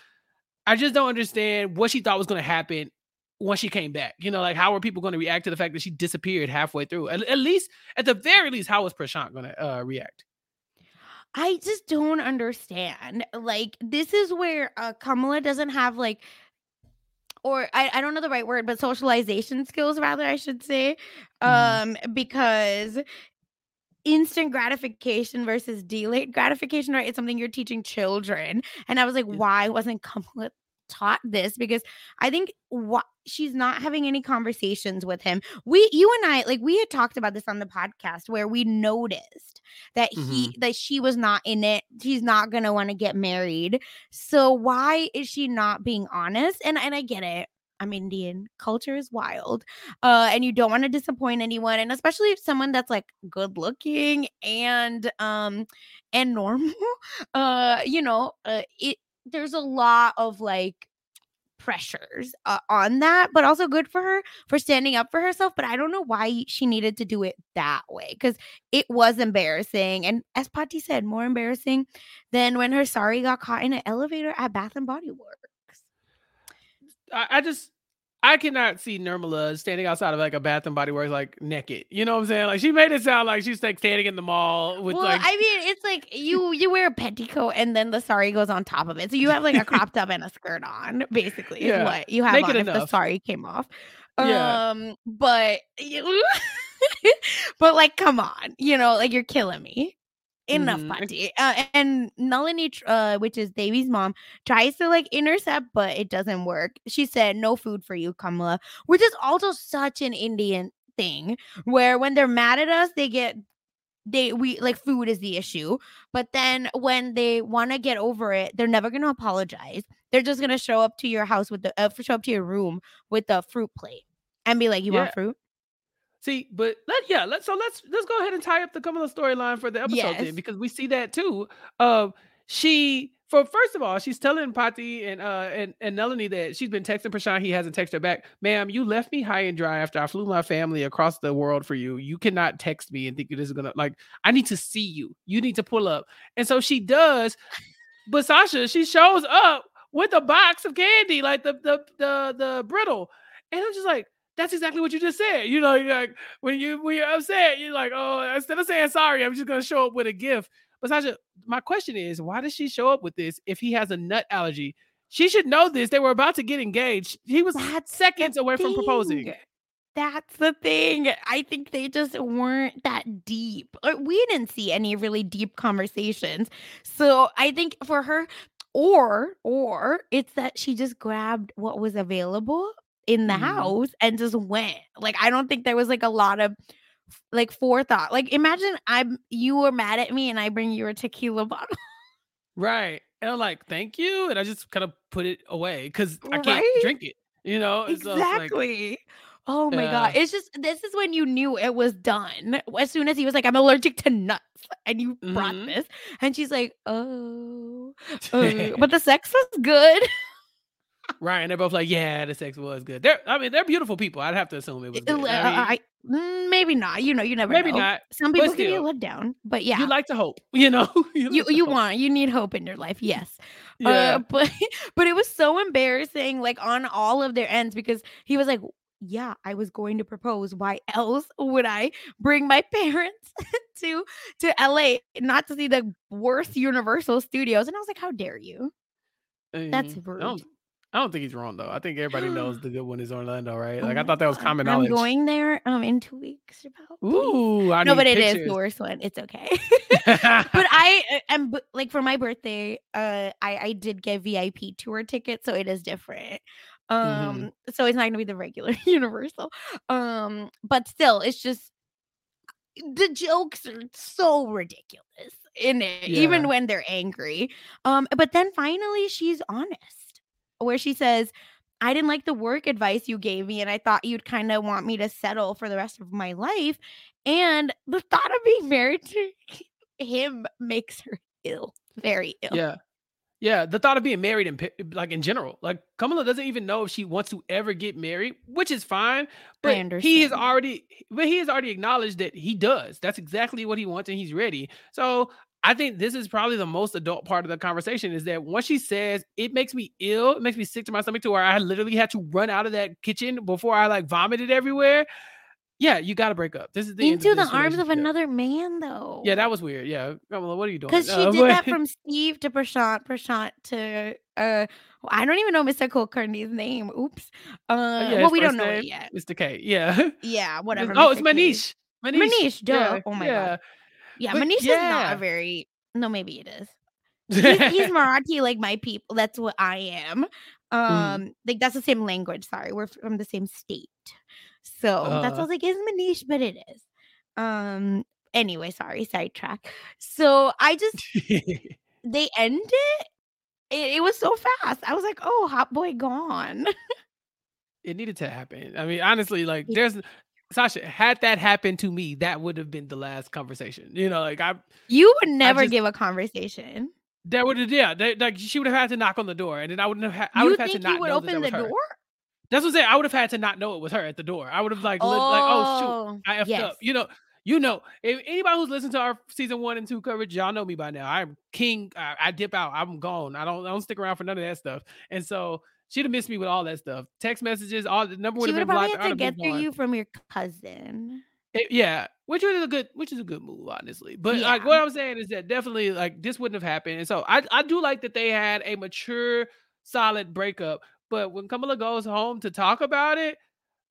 I just don't understand what she thought was going to happen when she came back. You know, like how are people going to react to the fact that she disappeared halfway through? At, at least, at the very least, how was Prashant going to uh, react? I just don't understand. Like, this is where uh, Kamala doesn't have like, or I, I don't know the right word, but socialization skills, rather, I should say. Mm-hmm. Um, because instant gratification versus delayed gratification, right? It's something you're teaching children. And I was like, yeah. why wasn't Kamala taught this? Because I think what she's not having any conversations with him. We, you and I, like we had talked about this on the podcast where we noticed that he, mm-hmm. that she was not in it. She's not gonna want to get married. So why is she not being honest? And and I get it. I'm Indian. Culture is wild. Uh, and you don't want to disappoint anyone. And especially if someone that's like good looking and um and normal. Uh, you know, uh, it there's a lot of like pressures uh, on that, but also good for her for standing up for herself. But I don't know why she needed to do it that way because it was embarrassing. And as Pati said, more embarrassing than when her sari got caught in an elevator at Bath and Body Works. I, I just I cannot see Nirmala standing outside of like a Bath and Body Works like naked. You know what I'm saying? Like she made it sound like she's like standing in the mall with well, like. I mean, it's like you you wear a petticoat and then the sari goes on top of it, so you have like a crop top and a skirt on, basically. Yeah. what you have Make on if the sari came off. Yeah. Um, but you. but like, come on, you know, like you're killing me. Enough Mhm. And Pati. Uh, and Nalini, uh, which is Devi's mom, tries to like intercept, but it doesn't work. She said, "No food for you, Kamala," which is also such an Indian thing, where when they're mad at us, they get they we like food is the issue, but then when they want to get over it, they're never going to apologize. They're just going to show up to your house with the uh, show up to your room with the fruit plate and be like, "You yeah. want fruit?" See, but let yeah, let's so let's let's go ahead and tie up the Kamala storyline for the episode Yes. then because we see that too. Um, she for first of all, she's telling Pati and uh and, and Nalini that she's been texting Prashant, he hasn't texted her back. Ma'am, you left me high and dry after I flew my family across the world for you. You cannot text me and think this is gonna like I need to see you. You need to pull up. And so she does, but Sasha, she shows up with a box of candy, like the the the the brittle. And I'm just like, that's exactly what you just said. You know, you're like when you when you're upset, you're like, oh, instead of saying sorry, I'm just gonna show up with a gift. But Sasha, my question is, why does she show up with this if he has a nut allergy? She should know this. They were about to get engaged. He was That's seconds away from proposing. That's the thing. I think they just weren't that deep. Uh, we didn't see any really deep conversations. So I think for her, or or it's that she just grabbed what was available in the Mhm. house and just went. Like I don't think there was like a lot of like forethought. Like imagine I'm you were mad at me and I bring you a tequila bottle. Right. And I'm like, thank you. And I just kind of put it away because I can't Right? drink it. You know? And so like, Exactly. Oh my god. It's just this is when you knew it was done. As soon as he was like, I'm allergic to nuts. And you brought Mhm. this. And she's like, oh. uh," but the sex was good. Right. And they're both like, yeah, the sex was good. They're, I mean, they're beautiful people. I'd have to assume it was good. Uh, I mean, I- mm, maybe not. You know, you never maybe know. not. Some people can be let down. But yeah. You like to hope, you know? you to you want you need hope in your life yes Yeah. uh, but but it was so embarrassing like on all of their ends because he was like yeah i was going to propose why else would i bring my parents to to la not to see the worst universal studios and i was like how dare you that's Mhm. rude. Don't, I don't think he's wrong though. I think everybody knows the good one is Orlando, right? Like I thought that was Oh, common i'm going there um in two weeks please. Ooh, I no but it is the worst one it's okay but I uh, am like for my birthday, uh, I I did get VIP tour tickets, so it is different. Mm-hmm. Um, so it's not gonna be the regular Universal. Um, but still, it's just the jokes are so ridiculous in it, Yeah. even when they're angry. Um, but then finally, she's honest, where she says. I didn't like the work advice you gave me, and I thought you'd kind of want me to settle for the rest of my life. And the thought of being married to him makes her ill, very ill. Yeah. Yeah, the thought of being married in like in general, like Kamala doesn't even know if she wants to ever get married, which is fine. But he has already, but he has already acknowledged that he does. That's exactly what he wants, and he's ready. So I think this is probably the most adult part of the conversation is that once she says it makes me ill, it makes me sick to my stomach to where I literally had to run out of that kitchen before I like vomited everywhere. Yeah, you got to break up. This is the Into the arms of another man, though. Yeah, that was weird. Yeah, Kamala, what are you doing? because she Uh, did that from Steve to Prashant, Prashant to uh, I don't even know Mr. Kulkarni's name. Oops. Uh, Oh, yeah, well, we don't know name, it yet. Mr. K. Yeah. Yeah, whatever. Oh, it's Mr. K. Manish. Manish. Manish, duh. Yeah, Oh my yeah. god. Yeah, But Manish is yeah. not a very. No, maybe it is. he's, he's Marathi like my people. That's what I am. Mm-hmm. Um, like that's the same language. Sorry, we're from the same state. So that's why I Uh. was like, it's Manish, but it is. Um. Anyway, sorry, sidetrack. So I just they end it. It, it was so fast. I was like, oh, hot boy gone. it needed to happen. I mean, honestly, like there's Sasha, had that happened to me, that would have been the last conversation. You know, like I You would never just- give a conversation. that would have yeah, they, like she would have had to knock on the door, and then I wouldn't have had I would have had to not you would know that open that the was her. door? That's what I'm saying. I would have had to not know it was her at the door. I would have like, lit- like oh shoot, oh, I effed yes. up. You know, you know. If anybody who's listened to our season one and two coverage, y'all know me by now. I'm king. I, I dip out. I'm gone. I don't. I don't stick around for none of that stuff. And so she'd have missed me with all that stuff. Text messages, all the number would She have would been probably blocked. had I'd to have get through you from your cousin. It- yeah, which was a good, which is a good move, honestly. But like what I'm saying is that definitely like this wouldn't have happened. And so I, I do like that they had a mature, solid breakup. But when Kamala goes home to talk about it,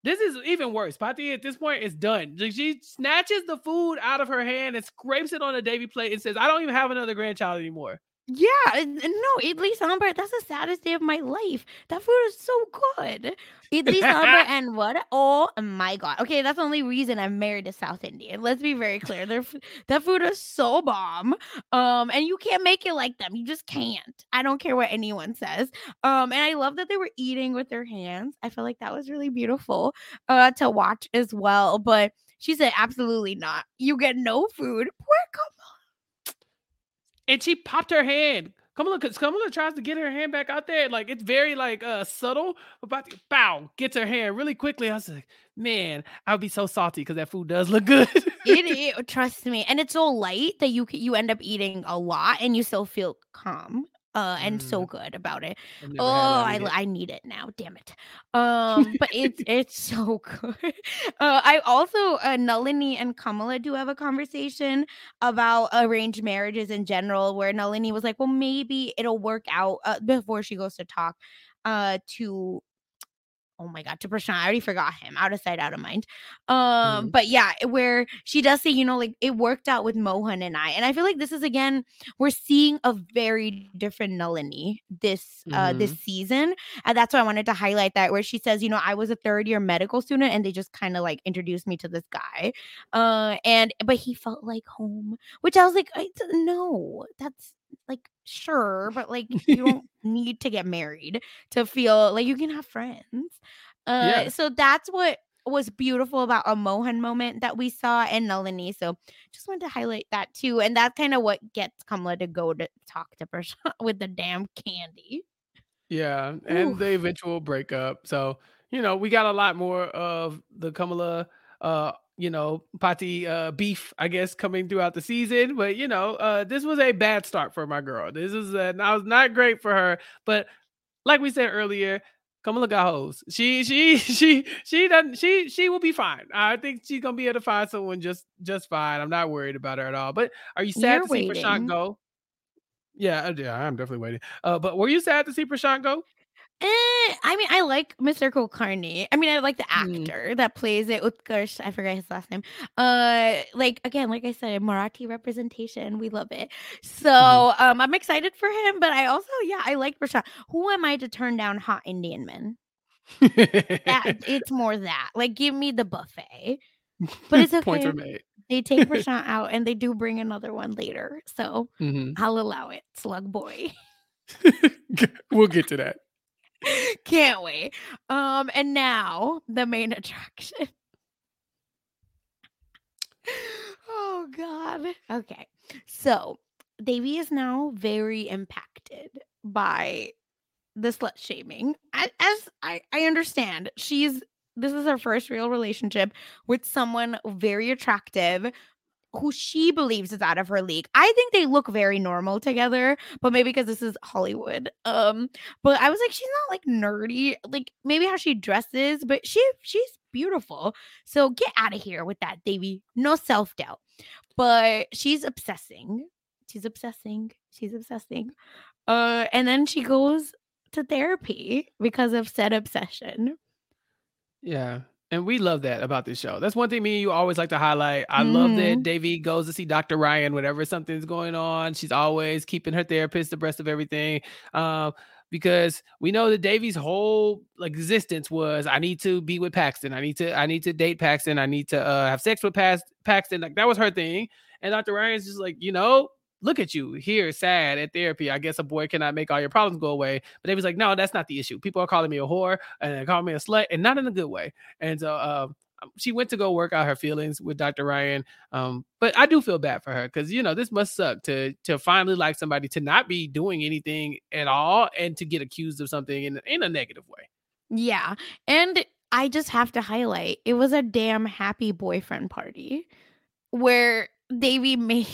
This is even worse. Pati at this point is done. She snatches the food out of her hand and scrapes it on a Devi plate and says, I don't even have another grandchild anymore. Yeah, no, idli sambar. That's the saddest day of my life. That food is so good. Idli sambar and what? Oh my god. Okay, that's the only reason I'm married to South Indian. Let's be very clear. Their that food is so bomb. Um, and you can't make it like them. You just can't. I don't care what anyone says. Um, and I love that they were eating with their hands. I feel like that was really beautiful uh to watch as well. But she said, absolutely not. You get no food. Poor and she popped her hand. Kamala, Kamala tries to get her hand back out there. Like it's very like uh subtle. About to, bow, gets her hand really quickly. I was like, man, I'd be so salty because that food does look good. it, it, trust me, and it's so light that you you end up eating a lot and you still feel calm uh, and mm. so good about it. Oh, I, I need it now. Damn it. Um, but it's it's so good. Uh, I also uh, Nalini and Kamala do have a conversation about arranged marriages in general, where Nalini was like, "Well, maybe it'll work out." Uh, before she goes to talk uh to oh my god to Prashant. I already forgot him. Out of sight, out of mind. Um, mm-hmm. but yeah, where she does say, you know, like it worked out with Mohan and I. And I feel like this is again, we're seeing a very different Nalini this uh mm-hmm. this season. And that's why I wanted to highlight that where she says, you know, I was a third year medical student and they just kind of like introduced me to this guy. Uh and but he felt like home, which I was like, I, no, that's like sure, but like you don't need to get married to feel like you can have friends. Uh, yeah. So that's what was beautiful about a Mohan moment that we saw in Nalini. So just wanted to highlight that too. And that's kind of what gets Kamala to go to talk to Prashant with the damn candy. Yeah. And Ooh. the eventual breakup. So, you know, we got a lot more of the Kamala uh you know, Pati uh, beef, I guess, coming throughout the season. But you know, uh, this was a bad start for my girl. This is a, I was not great for her. But like we said earlier, Kamala got hoes. She she she she doesn't she she will be fine. I think she's gonna be able to find someone just just fine. I'm not worried about her at all. But are you sad You're to waiting. see Prashant go? Yeah, yeah, I'm definitely waiting. Uh, but were you sad to see Prashant go? Eh, I mean, I like Mr. Kulkarni. I mean, I like the mm. actor mm. that plays it. Utkarsh, I forgot his last name. Uh, like again, like I said, Marathi representation, we love it. So, mm. um, I'm excited for him. But I also, yeah, I like Prashant. Who am I to turn down hot Indian men? that, it's more that. Like, give me the buffet. But it's okay. They take Prashant out, and they do bring another one later. So mm-hmm. I'll allow it. Slug boy. we'll get to that. Can't wait. Um, and now the main attraction. oh God. Okay. So Davy is now very impacted by the slut shaming. As, as I, I understand, she's this is her first real relationship with someone very attractive who she believes is out of her league. I think they look very normal together, but maybe because this is Hollywood. Um, but I was like, she's not like nerdy, like maybe how she dresses, but she she's beautiful. So get out of here with that, Devi. No self doubt. But she's obsessing. She's obsessing. She's obsessing. Uh, and then she goes to therapy because of said obsession. Yeah. And we love that about this show. That's one thing me and you always like to highlight. I mm. love that mm-hmm. Goes to see Dr. Ryan whenever something's going on. She's always keeping her therapist abreast of everything. Um, because we know that Devi's whole existence was I need to be with Paxton. I need to I need to date Paxton. I need to uh, have sex with Paxton. Like that was her thing. And Dr. Ryan's just like, you know, look at you here sad at therapy. I guess a boy cannot make all your problems go away. But they was like, no, that's not the issue. People are calling me a whore and they call me a slut and not in a good way. And so um, um, she went to go work out her feelings with Dr. Ryan. Um, but I do feel bad for her because you know this must suck to to finally like somebody to not be doing anything at all and to get accused of something in in a negative way. Yeah, and I just have to highlight it was a damn happy boyfriend party where Devi made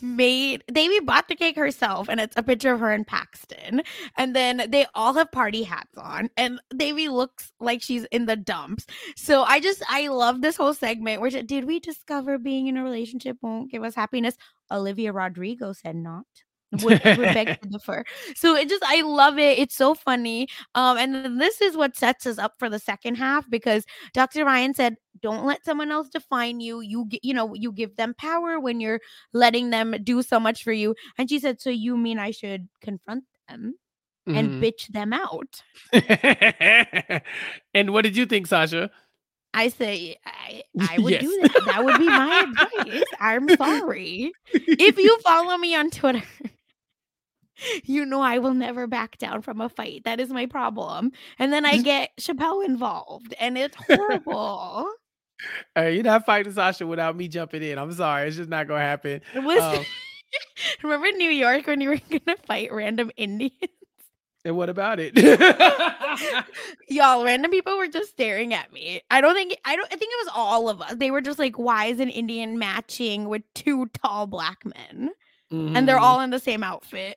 made Devi bought the cake herself, and it's a picture of her and Paxton. And then they all have party hats on, and Devi looks like she's in the dumps. So I just I love this whole segment. Where did we discover being in a relationship won't give us happiness? Olivia Rodrigo said not. Would, to differ. So it just I love it. It's so funny. Um, and this is what sets us up for the second half because Dr. Ryan said, "Don't let someone else define you. You you know you give them power when you're letting them do so much for you." And she said, "So you mean I should confront them?" And Mhm. bitch them out. and what did you think, Sasha? I say I, I would do that. That would be my advice. I'm sorry. If you follow me on Twitter, you know I will never back down from a fight. That is my problem. And then I get Chappell involved, and it's horrible. Hey, you're not fighting Sasha without me jumping in. I'm sorry, it's just not gonna happen. Listen, Um, remember in New York when you were gonna fight random Indians? and what about it? Y'all, random people were just staring at me. I don't think I don't I think it was all of us. They were just like, why is an Indian matching with two tall black men? And they're Mhm. all in the same outfit.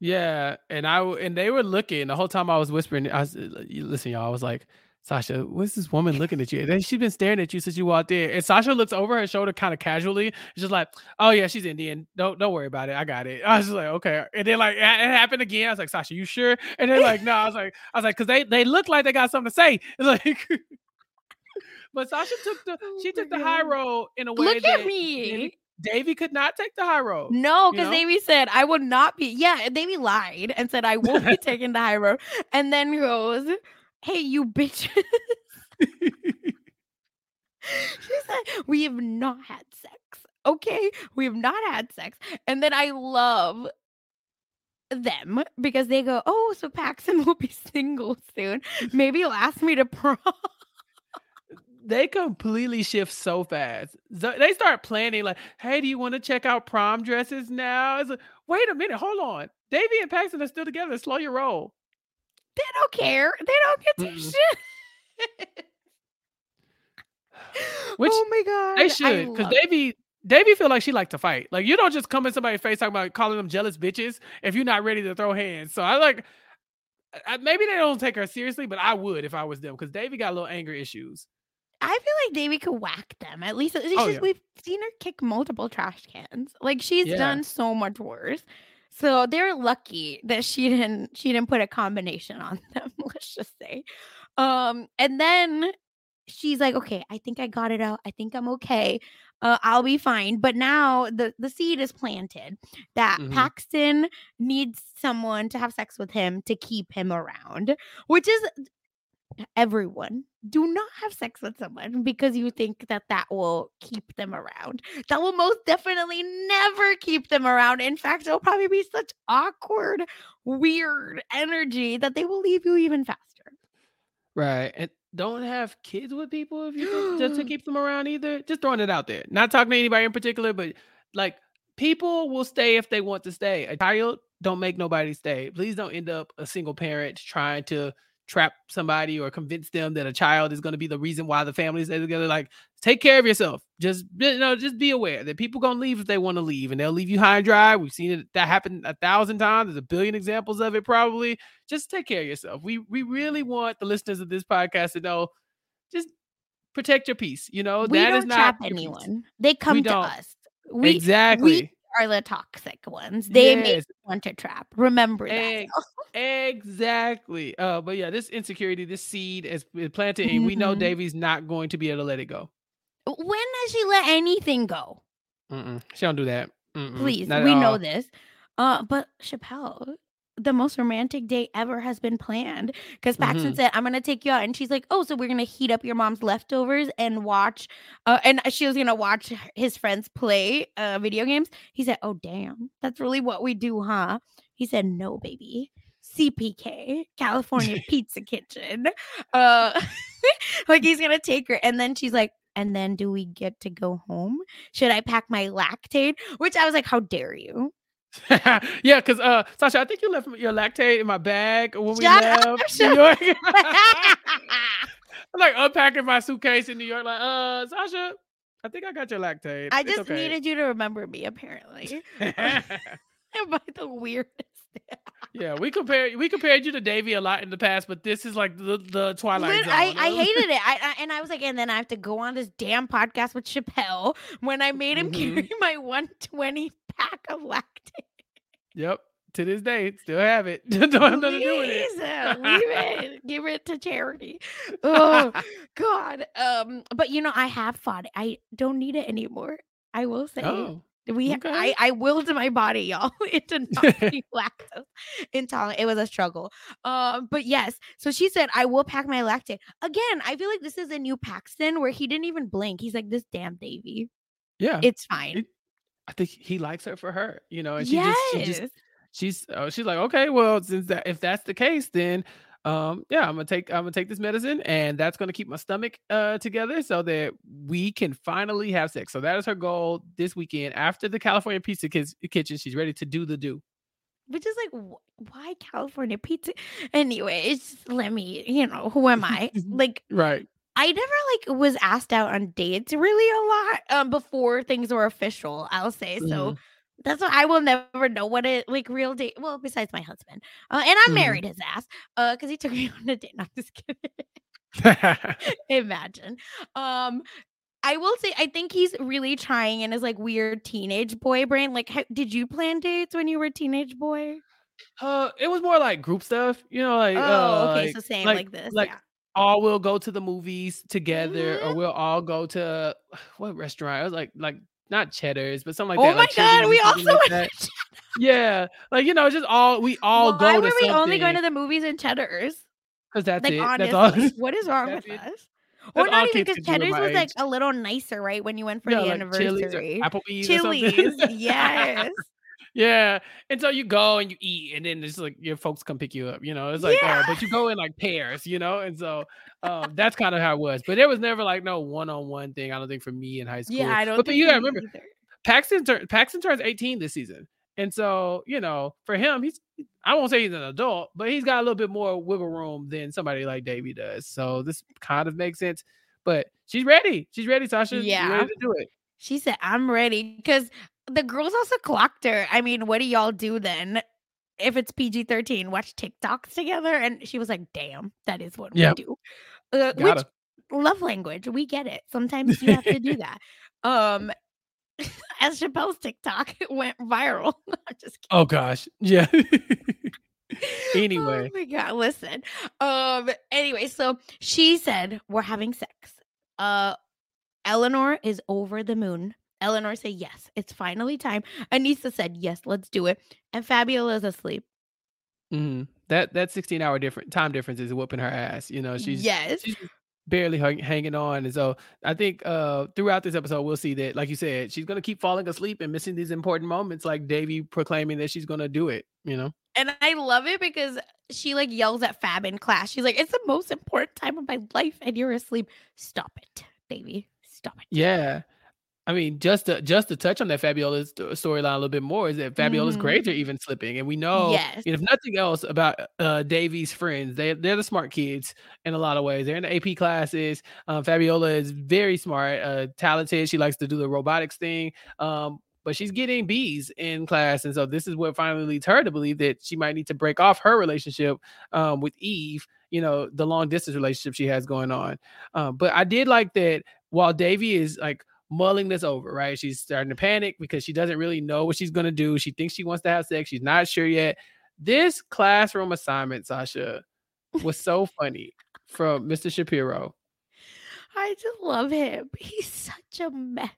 Yeah, and I and they were looking the whole time I was whispering. I was listen, y'all. I was like, Sasha, what's this woman looking at you? And she's been staring at you since you walked in. And Sasha looks over her shoulder kind of casually. It's just like, oh yeah, she's Indian. Don't don't worry about it. I got it. I was like, okay. And then like it happened again. I was like, Sasha, you sure? And they're like, no. I was like, I was like, because they they look like they got something to say. It's like. But Sasha took the Oh she took the high road in a way Look that at me. Devi could not take the high road. No, you because know? Devi said I would not be. Yeah, Devi lied and said I won't be taking the high road, and then goes, "Hey, you bitches." she said we have not had sex. Okay, we have not had sex, and then I love them because they go, "Oh, so Paxton will be single soon. Maybe he'll ask me to prom." They completely shift so fast. So they start planning like, "Hey, do you want to check out prom dresses now?" It's like, wait a minute, hold on. Devi and Paxton are still together. Slow your roll. They don't care. They don't get to shit. Which oh my god, They should, because. Devi, Devi feel like she like to fight. Like you don't just come in somebody's face talking about calling them jealous bitches if you're not ready to throw hands. So I like, I, maybe they don't take her seriously, but I would if I was them, because Devi got a little anger issues. I feel like Devi could whack them. At least it's Oh, yeah. we've seen her kick multiple trash cans. Like she's Yeah. done so much worse. So they're lucky that she didn't she didn't put a combination on them, let's just say. Um and then she's like, "Okay, I think I got it out. I think I'm okay. Uh, I'll be fine." But now the the seed is planted that Mhm. Paxton needs someone to have sex with him to keep him around, which is everyone do not have sex with someone because you think that that will keep them around. That will most definitely never keep them around. In fact, it'll probably be such awkward, weird energy that they will leave you even faster. Right. And don't have kids with people if you just to keep them around either. Just throwing it out there. Not talking to anybody in particular, but like people will stay if they want to stay. A child don't make nobody stay. Please don't end up a single parent trying to trap somebody or convince them that a child is going to be the reason why the family stays together. Like, take care of yourself. Just you know, just be aware that people gonna leave if they want to leave, and they'll leave you high and dry. We've seen it that happen a thousand times. There's a billion examples of it, probably just take care of yourself. We we really want the listeners of this podcast to know just protect your peace. You know, we that is not peace. anyone. They come to don't. us. We exactly. Are the toxic ones. They make Yes. you want to trap. Remember that. Exactly. Uh, but yeah, this insecurity, this seed is, planted, and we know Mhm. Devi's not going to be able to let it go. When has she let anything go? Mm-mm. She don't do that. Mm-mm. Please, Not we know this. Uh, but Chappell, the most romantic day ever has been planned because Paxton Mhm. said, "I'm gonna take you out," and she's like, "Oh, so we're gonna heat up your mom's leftovers and watch." Uh, and she was gonna watch his friends play uh video games. He said, "Oh, damn, that's really what we do, huh?" He said, "No, baby." CPK, California Pizza Kitchen. Uh like he's gonna take her. And then she's like, and then do we get to go home? Should I pack my Lactaid? Which I was like, how dare you? yeah, because uh, Sasha, I think you left your Lactaid in my bag when we Shut left New York. I'm like unpacking my suitcase in New York, like, uh, Sasha, I think I got your Lactaid. I It's just okay. needed you to remember me, apparently. Am I the weirdest? yeah, we compared we compared you to Devi a lot in the past, but this is like the the Twilight Lit- Zone. I, I hated it. I, I and I was like, and then I have to go on this damn podcast with Chappell when I made him Mhm. carry my 120 pack of Lactaid. Yep. To this day, still have it. Don't have nothing to do with it. Uh, leave it. Give it to charity. Oh God. Um, but you know, I have fought it. I don't need it anymore. I will say. oh, We okay. I I willed my body, y'all, into not being lactose intolerant. It was a struggle. Um, but yes, so she said, I will pack my Lactaid. Again, I feel like this is a new Paxton where he didn't even blink. He's like, this damn Devi. yeah. It's fine. It- I think he likes her for her, you know, and she just she yes. just she's uh, she's like, okay, well, since that if that's the case, then um yeah, I'm gonna take I'm gonna take this medicine, and that's gonna keep my stomach uh together so that we can finally have sex. So that is her goal this weekend after the California Pizza Kids Kitchen. She's ready to do the do. Which is like, wh- why California pizza? Anyway, it's just, let me, you know, who am I? like, Right. I never like was asked out on dates really a lot um before things were official, I'll say. So Mhm. that's why I will never know what it like real date. Well, besides my husband, uh, and I Mhm. married his ass, uh, because he took me on a date. No, I'm just kidding. Imagine. Um, I will say I think he's really trying in his like weird teenage boy brain. Like, how, did you plan dates when you were a teenage boy? uh, it was more like group stuff, you know, like Oh, uh, okay, like, so same like like this. like yeah. All we'll go to the movies together, Mhm. or we'll all go to what restaurant? It was like like not Cheddar's, but something like oh that. Oh my like god, we also like went Yeah, like you know, just all we all Why go Why were we only going to the movies in Cheddar's? because that's Like it. honestly, That's all. what is wrong That's with it. us? Or not even because can do at Cheddar's was like a little nicer, right? When you went for Yeah, the like Chili's anniversary. Applebee's or. Chili's, yes. Yeah, and so you go and you eat, and then it's like your folks come pick you up. You know, it's like, Yeah. uh, but you go in like pairs, you know, and so um, that's kind of how it was. But there was never like no one-on-one thing. I don't think for me in high school. Yeah, I don't But, you gotta remember, either. Paxton tur- Paxton turns 18 this season, and so you know, for him, he's I won't say he's an adult, but he's got a little bit more wiggle room than somebody like Devi does. So this kind of makes sense. But she's ready. She's ready, Sasha. Yeah. ready to do it. She said, I'm ready. Because the girls also clocked her. I mean, what do y'all do then? If it's PG 13, watch TikToks together. And she was like, damn, that is what Yep. we do. Uh, which love language. We get it. Sometimes you have to do that. Um, as Chappell's TikTok went viral. Just kidding. Oh gosh, yeah. Anyway. Oh my god, listen. Um anyway, so she said we're having sex. Uh Eleanor is over the moon. Eleanor said yes, it's finally time. Aneesa said yes, let's do it. And Fabiola is asleep. Mhm. That that 16 hour different time difference is whooping her ass. You know, she's yes. she's barely hang, hanging on, and so I think uh throughout this episode we'll see that, like you said, she's gonna keep falling asleep and missing these important moments, like Devi proclaiming that she's gonna do it. You know, And I love it because she like yells at Fab in class. She's like, it's the most important time of my life, and you're asleep. Stop it, Devi. Stop it. yeah. I mean, just to just to touch on that Fabiola's storyline a little bit more is that Fabiola's Mhm. grades are even slipping, and we know Yes. if nothing else about uh Devi's friends, they they're the smart kids in a lot of ways. They're in the AP classes. Um, Fabiola is very smart, uh, talented. She likes to do the robotics thing. Um, but she's getting B's in class, and so this is what finally leads her to believe that she might need to break off her relationship um with Eve. You know, the long distance relationship she has going on. Um, but I did like that while Davy is like mulling this over, right? She's starting to panic because she doesn't really know what she's going to do. She thinks she wants to have sex. She's not sure yet. This classroom assignment, Sasha, was so funny from Mr. Shapiro. I just love him. He's such a mess.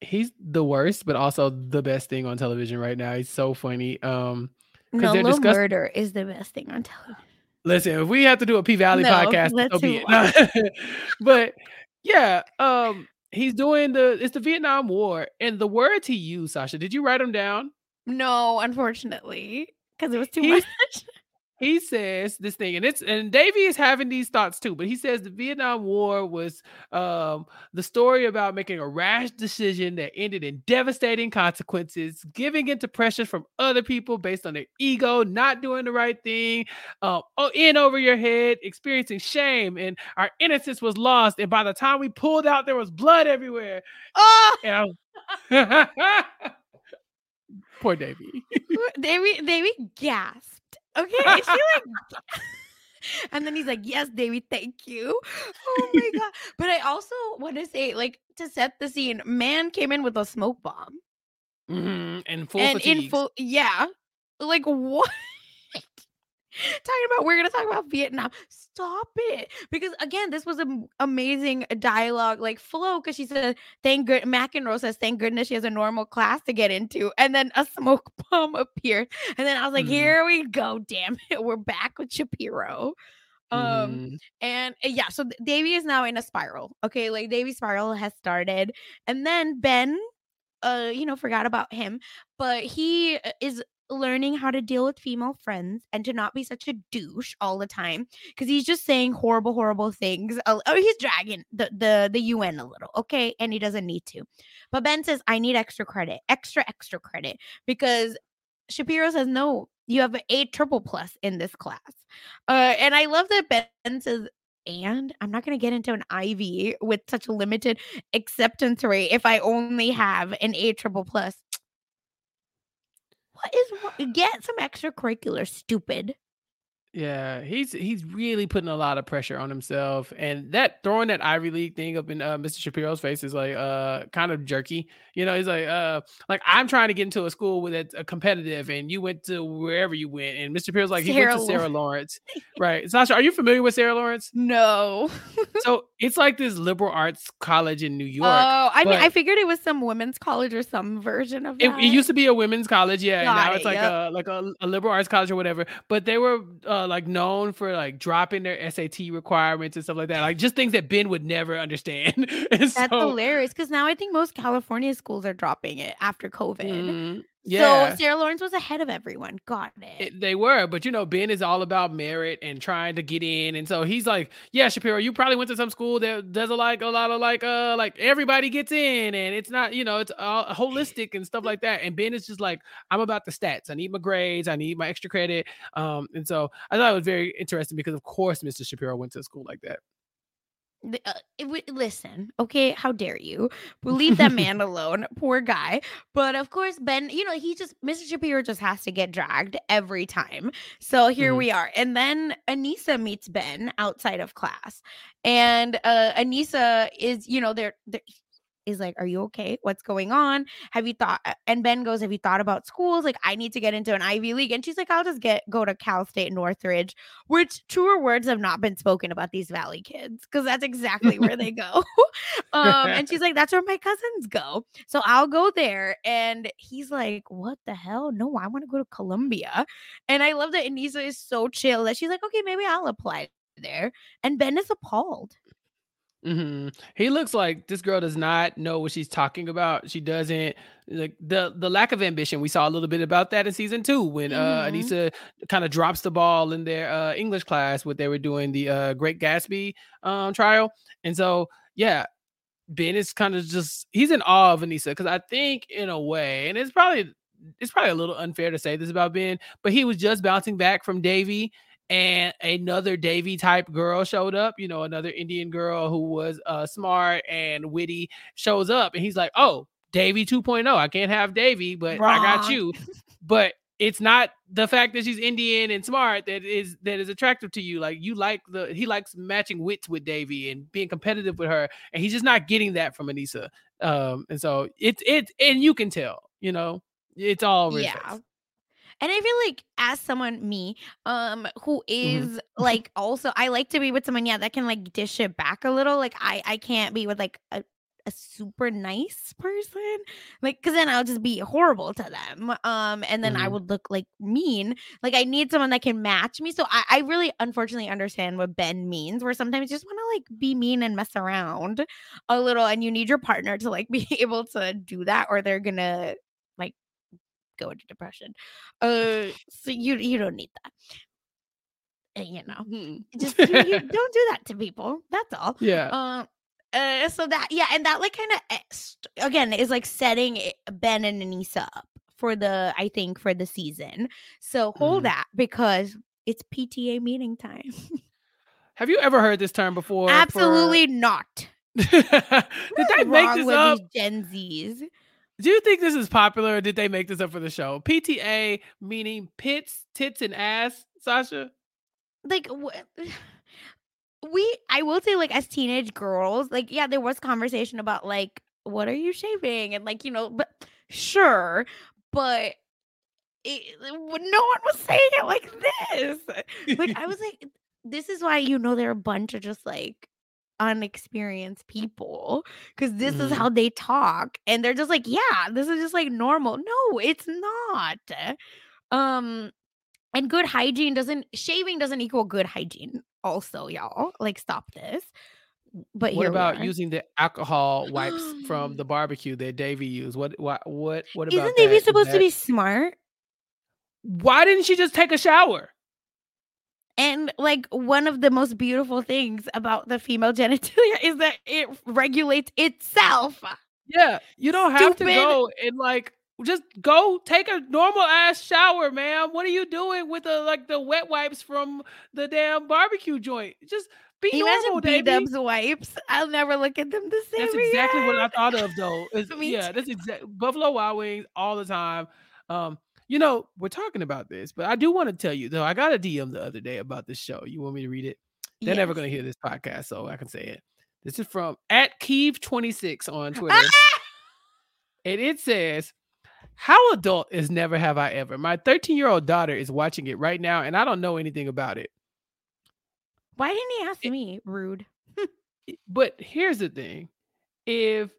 He's the worst, but also the best thing on television right now. He's so funny. Um, No, low discuss- murder is the best thing on television. listen, if we have to do a P Valley No, podcast, let's so be it. but yeah, um, he's doing the it's the Vietnam War, and the words he used, Sasha, did you write them down? No, unfortunately, because it was too He's- much. He says this thing, and it's and Devi is having these thoughts too, but he says the Vietnam War was um the story about making a rash decision that ended in devastating consequences, giving into pressure from other people based on their ego, not doing the right thing, um, oh, in over your head, experiencing shame, and our innocence was lost. And by the time we pulled out, there was blood everywhere. oh, And I Poor Devi. Devi, Devi gasped. Okay, she like, and then he's like, "Yes, Devi, thank you." Oh my god! But I also want to say, like, to set the scene, man came in with a smoke bomb, Mhm, And full and in full, yeah, Like what? Talking about we're gonna talk about Vietnam. Stop it. Because again, this was an amazing dialogue, like flow, because she said, thank good McEnroe says, thank goodness she has a normal class to get into. And then a smoke bomb appeared. And then I was like, Mhm. here we go, damn it. We're back with Shapiro. Um Mhm. and uh, yeah, so Devi is now in a spiral. Okay, like Devi spiral has started. And then Ben uh you know forgot about him but he uh, is learning how to deal with female friends and to not be such a douche all the time because he's just saying horrible horrible things oh he's dragging the, the the un a little okay and he doesn't need to but ben says i need extra credit extra extra credit because shapiro says no you have an a triple plus in this class uh and i love that ben says and i'm not going to get into an ivy with such a limited acceptance rate if I only have an A triple plus. What is? Get some extracurricular, stupid. Yeah, he's he's really putting a lot of pressure on himself, and that throwing that Ivy League thing up in uh, Mr. Shapiro's face is like uh kind of jerky. You know, he's like uh like I'm trying to get into a school with a, a competitive, and you went to wherever you went, and Mr. Shapiro's like he went to Sarah Lawrence, right? Sasha, are you familiar with Sarah Lawrence? No. So it's like this liberal arts college in New York. Oh, I mean, I figured it was some women's college or some version of It, that. it used to be a women's college, yeah. now it, it's like yep. a like a, a liberal arts college or whatever. But they were uh, like known for like dropping their SAT requirements and stuff like that, like just things that Ben would never understand. and That's so, hilarious because now I think most California schools are dropping it after COVID. mm, yeah, So Sarah Lawrence was ahead of everyone. Got it. it- they were. But you know, Ben is all about merit and trying to get in, and so he's like, "Yeah, Shapiro, you probably went to some school that does a like a lot of like uh like everybody gets in, and it's not you know it's all holistic and stuff like that." And Ben is just like, "I'm about the stats. I need my grades. I need my extra credit." Um, and so I thought it was very interesting because of course Mr. Shapiro went to a school like that. Uh, it w- listen, okay, how dare you? We'll leave that man alone, poor guy. But of course, Ben, you know, he just Mr. Shapiro just has to get dragged every time. So here Mhm. we are. And then Aneesa meets Ben outside of class. And uh Aneesa is, you know, they're, they're is like, Are you okay? What's going on? Have you thought? And Ben goes, Have you thought about schools? Like, I need to get into an Ivy League. And she's like, I'll just get go to Cal State Northridge, which truer words have not been spoken about these Valley kids because that's exactly where they go. um, and she's like, That's where my cousins go. So I'll go there. And he's like, What the hell? No, I want to go to Columbia. And I love that Aneesa is so chill that she's like, Okay, maybe I'll apply there. And Ben is appalled. Hmm He looks like this girl does not know what she's talking about. She doesn't like the the lack of ambition. We saw a little bit about that in season two when uh Mhm. Aneesa kind of drops the ball in their uh English class what they were doing the uh Great Gatsby um trial. And so yeah, Ben is kind of just he's in awe of Aneesa because I think in a way, and it's probably it's probably a little unfair to say this about Ben, but he was just bouncing back from Devi and another Devi type girl showed up, you know, another Indian girl who was uh smart and witty shows up and he's like, "Oh, Devi 2.0. I can't have Devi, but I got you." But it's not the fact that she's Indian and smart that is that is attractive to you. Like you like the he likes matching wits with Devi and being competitive with her, and he's just not getting that from Aneesa. Um, and so it's it and you can tell, you know, it's all yeah face. And i feel like as someone me um who is, Mm-hmm. like also i like to be with someone yeah that can like dish it back a little like i i can't be with like a a super nice person like because then i'll just be horrible to them um and then i Mhm. would look like mean like i need someone that can match me so i, I really unfortunately understand what ben means where sometimes you just want to like be mean and mess around a little and you need your partner to like be able to do that or they're gonna go into depression. Uh, so you you don't need that. Uh, You know, Mhm. just you, you don't do that to people. That's all. yeah. Um. Uh, so that yeah, and that like kind of again is like setting Ben and Aneesa up for the I think for the season. So hold Mhm. that because it's PTA meeting time. Have you ever heard this term before? for- Absolutely not. did they make this with up? these Gen Zs. Do you think this is popular or did they make this up for the show? PTA meaning pits, tits, and ass, Sasha? like wh- we i will say like as teenage girls like yeah there was conversation about like what are you shaving and like you know but sure but it, no one was saying it like this. Like I was like, this is why you know they're a bunch of just like unexperienced people because this mm-hmm. is how they talk and they're just like yeah this is just like normal no it's not um and good hygiene doesn't shaving doesn't equal good hygiene also y'all like stop this but what about using the alcohol wipes from the barbecue that Devi used? What what what what about Isn't Devi supposed that... to be smart? Why didn't she just take a shower? And like one of the most beautiful things about the female genitalia is that it regulates itself. Yeah, you don't have Stupid. to go and like just go take a normal ass shower, ma'am. What are you doing with the like the wet wipes from the damn barbecue joint? Just be Imagine normal, B Dubs wipes. I'll never look at them the same. That's exactly what I thought of, though. yeah, that's exactly Buffalo Wild Wings all the time. Um, you know, we're talking about this, but I do want to tell you though. I got a DM the other day about this show. You want me to read it? They're yes. never going to hear this podcast, so I can say it. This is from at Keeve26 on Twitter. and it says, How adult is never have I ever? My 13 year old daughter is watching it right now, and I don't know anything about it. Why didn't he ask me? Rude. but here's the thing. If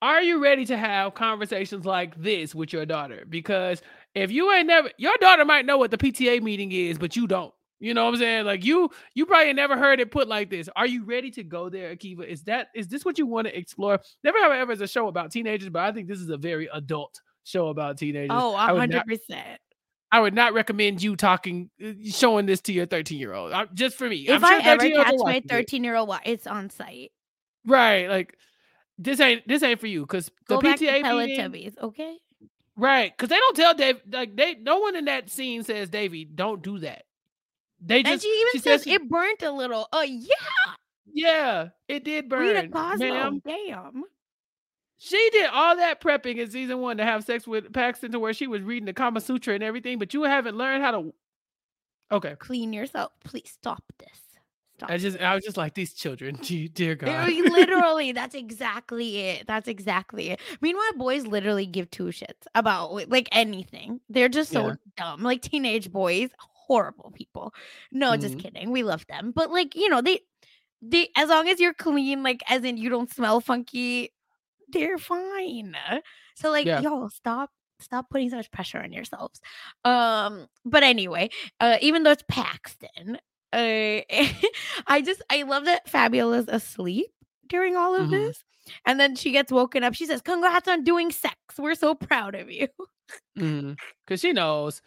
are you ready to have conversations like this with your daughter? Because if you ain't never your daughter might know what the PTA meeting is, but you don't. You know what I'm saying? Like you, you probably never heard it put like this. Are you ready to go there, Akiva? Is that is this what you want to explore? Never have I ever is a show about teenagers, but I think this is a very adult show about teenagers. Oh, hundred percent. I would not recommend you talking, uh, showing this to your 13 year old. Just for me. If I'm sure I ever catch my 13 year old, it's on site. Right. Like this ain't this ain't for you because the PTA Teletubbies, meeting, okay? Right, because they don't tell Dave like they no one in that scene says Devi don't do that. They just and she even she says, says it burnt a little. Oh yeah, yeah, it did burn. Rita Cosmo, ma'am. damn. She did all that prepping in season one to have sex with Paxton to where she was reading the Kama Sutra and everything, but you haven't learned how to. Okay. Clean yourself. Please stop this. Stop. I just, I was just like these children. Dear God. literally, that's exactly it. That's exactly it. Meanwhile, boys literally give two shits about like anything. They're just so yeah. dumb. Like teenage boys, horrible people. No, mm-hmm. just kidding. We love them, but like you know, they, they as long as you're clean, like as in you don't smell funky, they're fine. So like yeah. y'all stop stop putting so much pressure on yourselves. Um but anyway, uh even though it's Paxton, uh I just I love that Fabiola's asleep during all of mm-hmm. this. And then she gets woken up. She says, Congrats on doing sex. We're so proud of you. mm-hmm. Cause she knows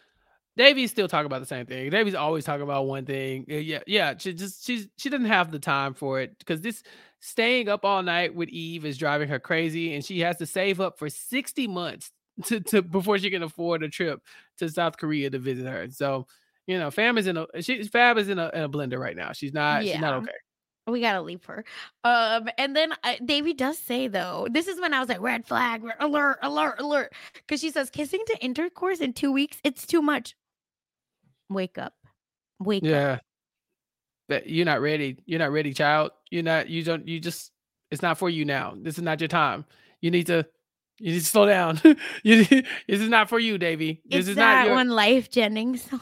Devi's still talking about the same thing. Devi's always talking about one thing. Yeah, yeah. She just she's she doesn't have the time for it because this staying up all night with Eve is driving her crazy, and she has to save up for sixty months to, to before she can afford a trip to South Korea to visit her. So you know, Fam is in a she's Fab is in a, in a blender right now. She's not yeah. she's not okay. We gotta leave her. Um, and then uh, Devi does say though, this is when I was like, red flag, alert, alert, alert, because she says kissing to intercourse in two weeks, it's too much. Wake up. Wake yeah. up. But you're not ready. You're not ready, child. You're not, you don't, you just, it's not for you now. This is not your time. You need to, you need to slow down. you, this is not for you, Devi. This it's is that not your... one life Jennings song.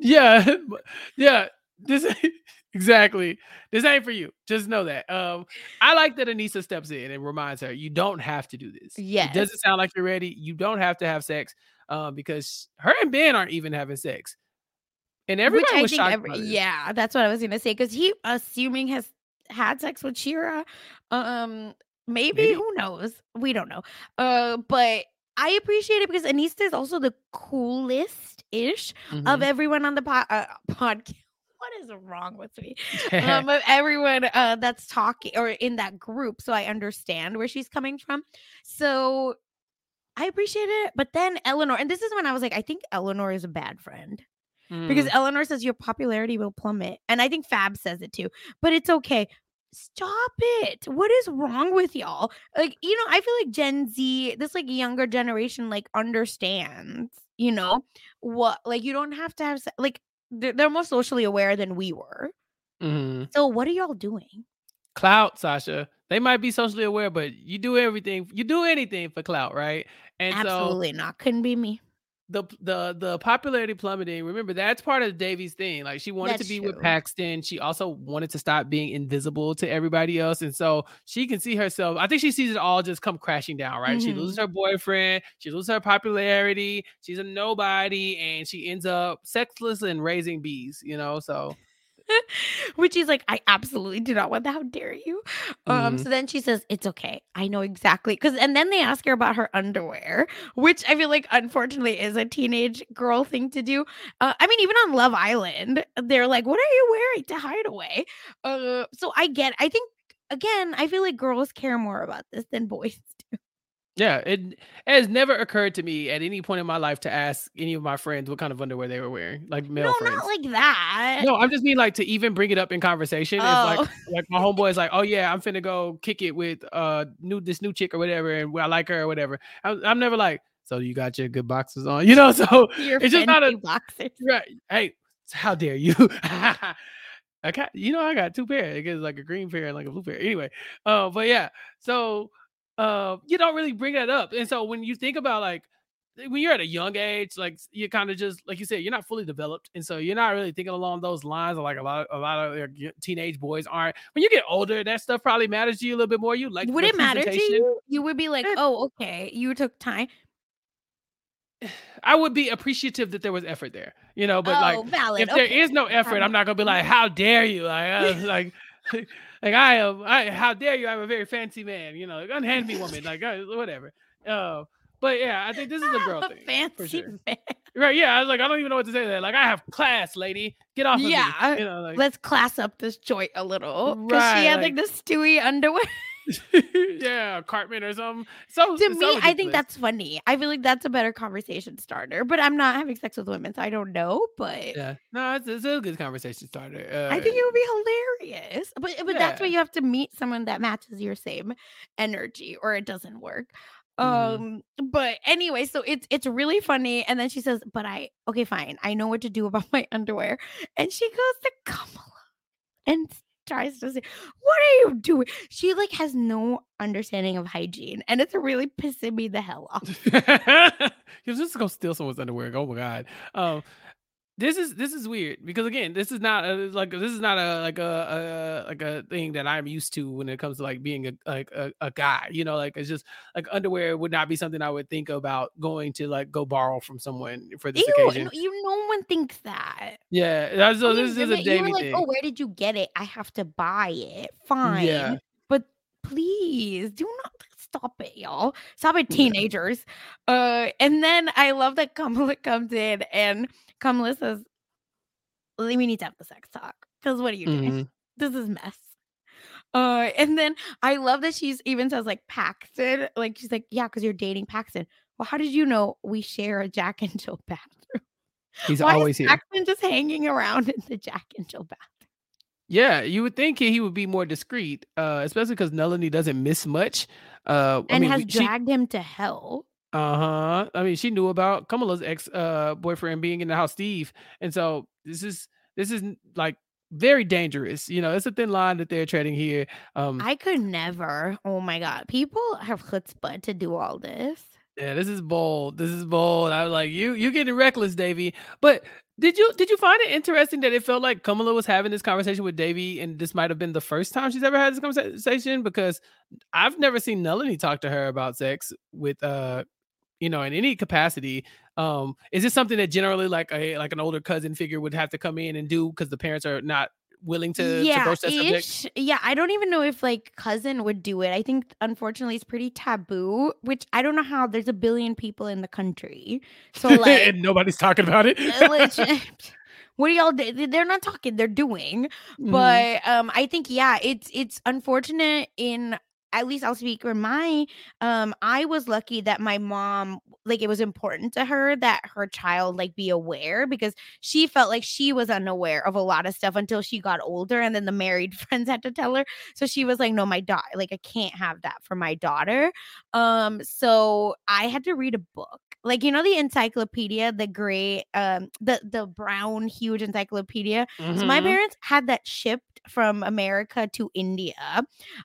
Yeah. Yeah. This exactly. This ain't for you. Just know that. Um, I like that Aneesa steps in and reminds her, you don't have to do this. Yeah. It doesn't sound like you're ready. You don't have to have sex. Um, because her and Ben aren't even having sex. And everybody was shocked. Every, yeah, that's what I was gonna say. Because he, assuming has had sex with Shira, um, maybe, maybe, who knows? We don't know. Uh, but I appreciate it because Aneesa is also the coolest ish mm-hmm. of everyone on the po- uh, podcast. What is wrong with me? um, of everyone uh, that's talking or in that group, so I understand where she's coming from. So I appreciate it. But then Eleanor, and this is when I was like, I think Eleanor is a bad friend because mm. Eleanor says your popularity will plummet. And I think Fab says it too, but it's okay. Stop it. What is wrong with y'all? Like, you know, I feel like Gen Z, this like younger generation, like understands, you know, what, like, you don't have to have, like, they're, they're more socially aware than we were. Mm-hmm. So, what are y'all doing? Clout, Sasha. They might be socially aware, but you do everything, you do anything for clout, right? And absolutely so, not. Couldn't be me the the the popularity plummeting. Remember, that's part of Devi's thing. Like she wanted That's to be true. with Paxton. She also wanted to stop being invisible to everybody else, and so she can see herself. I think she sees it all just come crashing down. Right? She Mhm. loses her boyfriend. She loses her popularity. She's a nobody, and she ends up sexless and raising bees. You know, so which is like, I absolutely do not want that. How dare you? Um, Mhm. so then she says, It's okay. I know exactly. Cause and then they ask her about her underwear, which I feel like unfortunately is a teenage girl thing to do. Uh, I mean, even on Love Island, they're like, What are you wearing to hide away? Uh, so I get I think again, I feel like girls care more about this than boys. Yeah, it, has never occurred to me at any point in my life to ask any of my friends what kind of underwear they were wearing, like male No, friends. not like that. no, I'm just mean like to even bring it up in conversation. Oh. like like my homeboy is like, oh yeah, I'm finna go kick it with uh new this new chick or whatever, and I like her or whatever. I'm, I'm never like, so you got your good boxes on, you know? So Your it's just not a boxers. right. Hey, how dare you? I got you know I got two pair. It gets like a green pair and like a blue pair. Anyway, uh, but yeah, so uh, you don't really bring that up, and so when you think about like when you're at a young age, like you kind of just like you said, you're not fully developed, and so you're not really thinking along those lines. Or like a lot, a lot of teenage boys aren't. When you get older, that stuff probably matters to you a little bit more. You like Would it matter to you? You would be like, Eh. Oh, okay. You took time. I would be appreciative that there was effort there, you know. But oh, like, valid. if there okay. is no effort, I'm not gonna be like, "How dare you!" Like, uh, like, like I am. I how dare you? I'm a very fancy man, you know, like, unhand me woman, like uh, whatever. Uh, but yeah, I think this is a girl a thing fancy for sure. man. Right? Yeah, I was like, I don't even know what to say. that. Like, I have class, lady. Get off of Yeah, me. You know, like, Let's class up this joint a little. Because she had like, like- the Stewie underwear. yeah, Cartman or something. So to me, I think that's funny. I feel like that's a better conversation starter. But I'm not having sex with women, so I don't know. But yeah. No, it's, it's a good conversation starter. Uh, I think it would be hilarious. But but that's why you have to meet someone that matches your same energy, or it doesn't work. Mhm. Um, but anyway, so it's it's really funny. And then she says, But I okay, fine. I know what to do about my underwear. And she goes to Kamala and tries to say, What are you doing? She like has no understanding of hygiene, and it's really pissing me the hell off. was just gonna steal someone's underwear. Oh my god. Um, this is this is weird because again, this is not a, like this is not a like a, a like a thing that I'm used to when it comes to like being a like a, a guy. You know, like it's just like underwear would not be something I would think about going to like go borrow from someone for this Ew, occasion. no, you no one thinks that. Yeah, that's, so this is a were like, thing. Oh, where did you get it? I have to buy it. Fine. Yeah. But please do not stop it, y'all. Stop it, Yeah. teenagers. Uh, and then I love that Kamala comes in and Kamala says, "We need to have the sex talk. Because what are you doing? Mhm. This is mess. Uh, and then I love that she's even says like Paxton, like she's like, yeah, because you're dating Paxton. Well, how did you know we share a Jack and Jill bathroom? He's Why always is here. Paxton just hanging around in the Jack and Jill bathroom? Yeah, you would think he would be more discreet, uh, especially because Nalini doesn't miss much. Uh, I and mean, has she, dragged him to hell. Uh huh. I mean, she knew about Kamala's ex uh boyfriend being in the house, Steve, and so this is this is like very dangerous. You know, it's a thin line that they're treading here. Um, I could never. Oh my god, people have chutzpah to do all this. Yeah, this is bold. This is bold. I was like, you you getting reckless, Devi. But did you did you find it interesting that it felt like Kamala was having this conversation with Devi, and this might have been the first time she's ever had this conversation? Because I've never seen Nalini talk to her about sex with uh you know in any capacity um is this something that generally like a like an older cousin figure would have to come in and do because the parents are not willing to, to broach that subject yeah. I don't even know if like cousin would do it. I think unfortunately it's pretty taboo. Which I don't know how. There's a billion people in the country, so like and nobody's talking about it uh, what do y'all do? They're not talking, they're doing. Mhm. But um I think yeah, it's it's unfortunate in at least I'll speak for my um I was lucky that my mom like it was important to her that her child like be aware because she felt like she was unaware of a lot of stuff until she got older and then the married friends had to tell her. So she was like no my daughter like I can't have that for my daughter. Um so I had to read a book like you know the encyclopedia, the gray, um, the the brown huge encyclopedia. Mm-hmm. So my mm-hmm. parents had that shipped from America to India.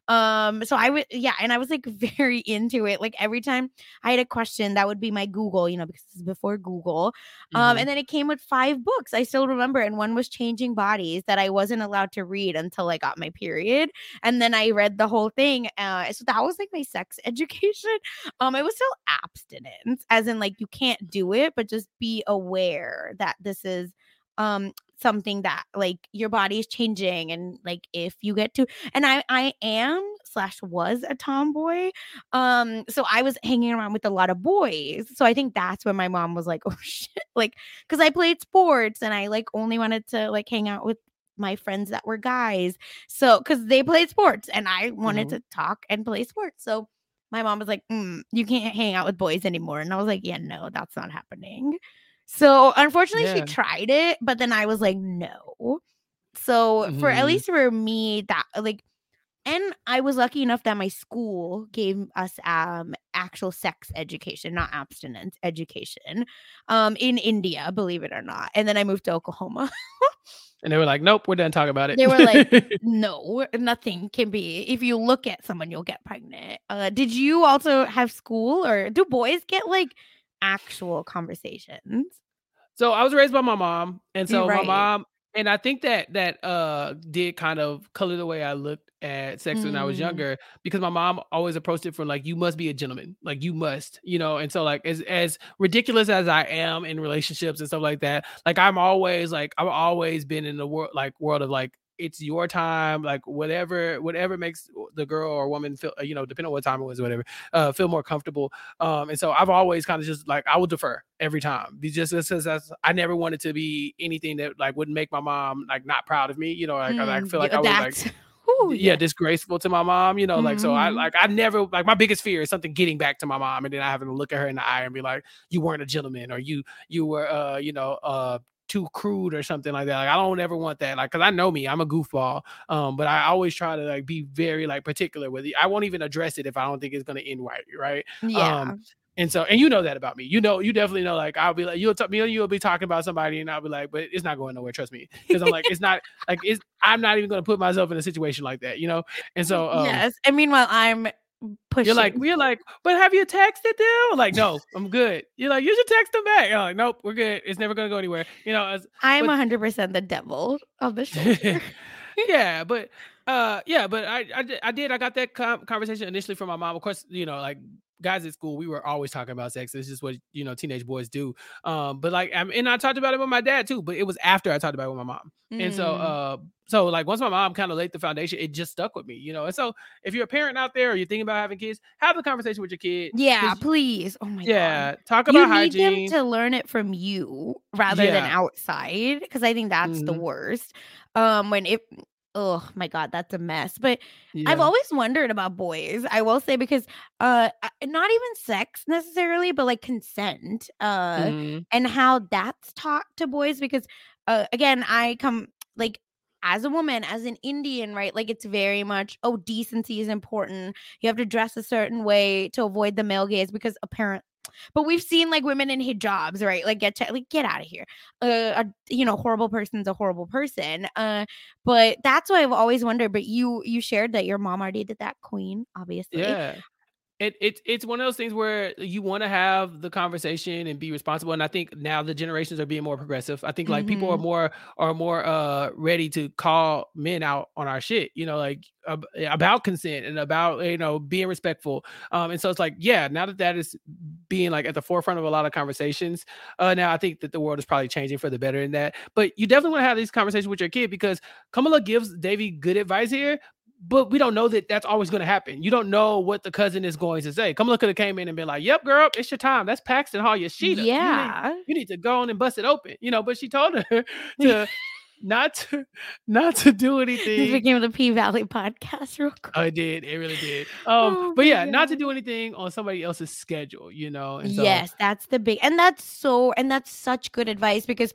Um, so I would, yeah, and I was like very into it. Like every time I had a question, that would be my Google, you know, because this is before Google. Um, mm-hmm. and then it came with five books. I still remember, and one was Changing Bodies that I wasn't allowed to read until I got my period, and then I read the whole thing. Uh, so that was like my sex education. Um, it was still abstinence, as in like you can't do it, but just be aware that this is um something that like your body is changing and like if you get to and i i am slash was a tomboy um so i was hanging around with a lot of boys so i think that's when my mom was like oh shit like because i played sports and i like only wanted to like hang out with my friends that were guys so because they played sports and i wanted mm-hmm. to talk and play sports so my mom was like mm, you can't hang out with boys anymore and i was like yeah no that's not happening so unfortunately, yeah. she tried it, but then I was like, no. So mm-hmm. for at mm-hmm. least for me, that like, and I was lucky enough that my school gave us um actual sex education, not abstinence education, um in India, believe it or not. And then I moved to Oklahoma. and they were like, "Nope, we're done talking about it." They were like, "No, nothing can be. If you look at someone, you'll get pregnant." Uh, did you also have school, or do boys get like? actual conversations. So I was raised by my mom, and so right. my mom, and I think that that uh did kind of color the way I looked at sex mm. when I was mm. younger because my mom always approached it from like you must be a gentleman, like you must, you know. And so like as as ridiculous as I am in relationships and stuff like that, like I'm always like I've always been in the world like world of like it's your time like whatever whatever makes the girl or woman feel you know depending on what time it was whatever uh feel more comfortable um and so i've always kind of just like i will defer every time just because i never wanted to be anything that like wouldn't make my mom like not proud of me you know like mm, i feel like i was like Ooh, yeah, yeah, disgraceful to my mom, you know, mm-hmm. like so I mm-hmm. like I never like my biggest fear is something getting back to my mom and then I having to look at her in the eye and be like, you weren't a gentleman or you you were uh, you know, uh too crude or something like that. Like I don't ever want that. Like because I know me, I'm a goofball. Um, but I always try to like be very like particular with it. I won't even address it if I don't think it's gonna end right, right? Yeah. Um, and so, and you know that about me. You know, you definitely know. Like, I'll be like, you'll talk me, you'll be talking about somebody, and I'll be like, but it's not going nowhere. Trust me, because I'm like, it's not like it's. I'm not even going to put myself in a situation like that, you know. And so, um, yes. And meanwhile, I'm pushing. You're like, we're like, but have you texted them? Like, no, I'm good. You're like, you should text them back. You're like, nope, we're good. It's never gonna go anywhere. You know, I'm 100 percent the devil of the show. yeah, but uh, yeah, but I, I, I did. I got that com- conversation initially from my mom. Of course, you know, like guys at school, we were always talking about sex. It's just what you know teenage boys do. Um, but like, I'm, and I talked about it with my dad too. But it was after I talked about it with my mom. Mm. And so, mm. uh, so like once my mom kind of laid the foundation, it just stuck with me, you know. And so, if you're a parent out there or you're thinking about having kids, have the conversation with your kid. Yeah, please. Oh my yeah, god. talk about you hygiene. need them to learn it from you rather yeah. than outside, because I think that's mm-hmm. the worst. Um, when it oh my god that's a mess but yeah. i've always wondered about boys i will say because uh not even sex necessarily but like consent uh mm-hmm. and how that's taught to boys because uh again i come like as a woman, as an Indian, right? Like it's very much, oh, decency is important. You have to dress a certain way to avoid the male gaze because apparent but we've seen like women in hijabs, right? Like get to, like get out of here. Uh, a you know, horrible person's a horrible person. Uh, but that's why I've always wondered. But you you shared that your mom already did that, Queen, obviously. Yeah it, it it's one of those things where you want to have the conversation and be responsible and i think now the generations are being more progressive i think like mm-hmm. people are mm-hmm. more are more uh ready to call men out on our shit you know like ab- about consent and about you know being respectful um and so it's like yeah now that that is being like at the forefront of a lot of conversations uh now i think that the world is probably changing for the better in that but you definitely want to have these conversations with your kid because kamala gives devi good advice here but we don't know that that's always going to happen. You don't know what the cousin is going to say. Come look at have came in and been like, "Yep, girl, it's your time. That's Paxton Hall, your sheet. Yeah, you need, you need, to go on and bust it open." You know, but she told her to not to not to do anything. This became the P Valley podcast, real quick. I did. It really did. Um, oh, but yeah, God. not to do anything on somebody else's schedule. You know. So, yes, that's the big, and that's so, and that's such good advice because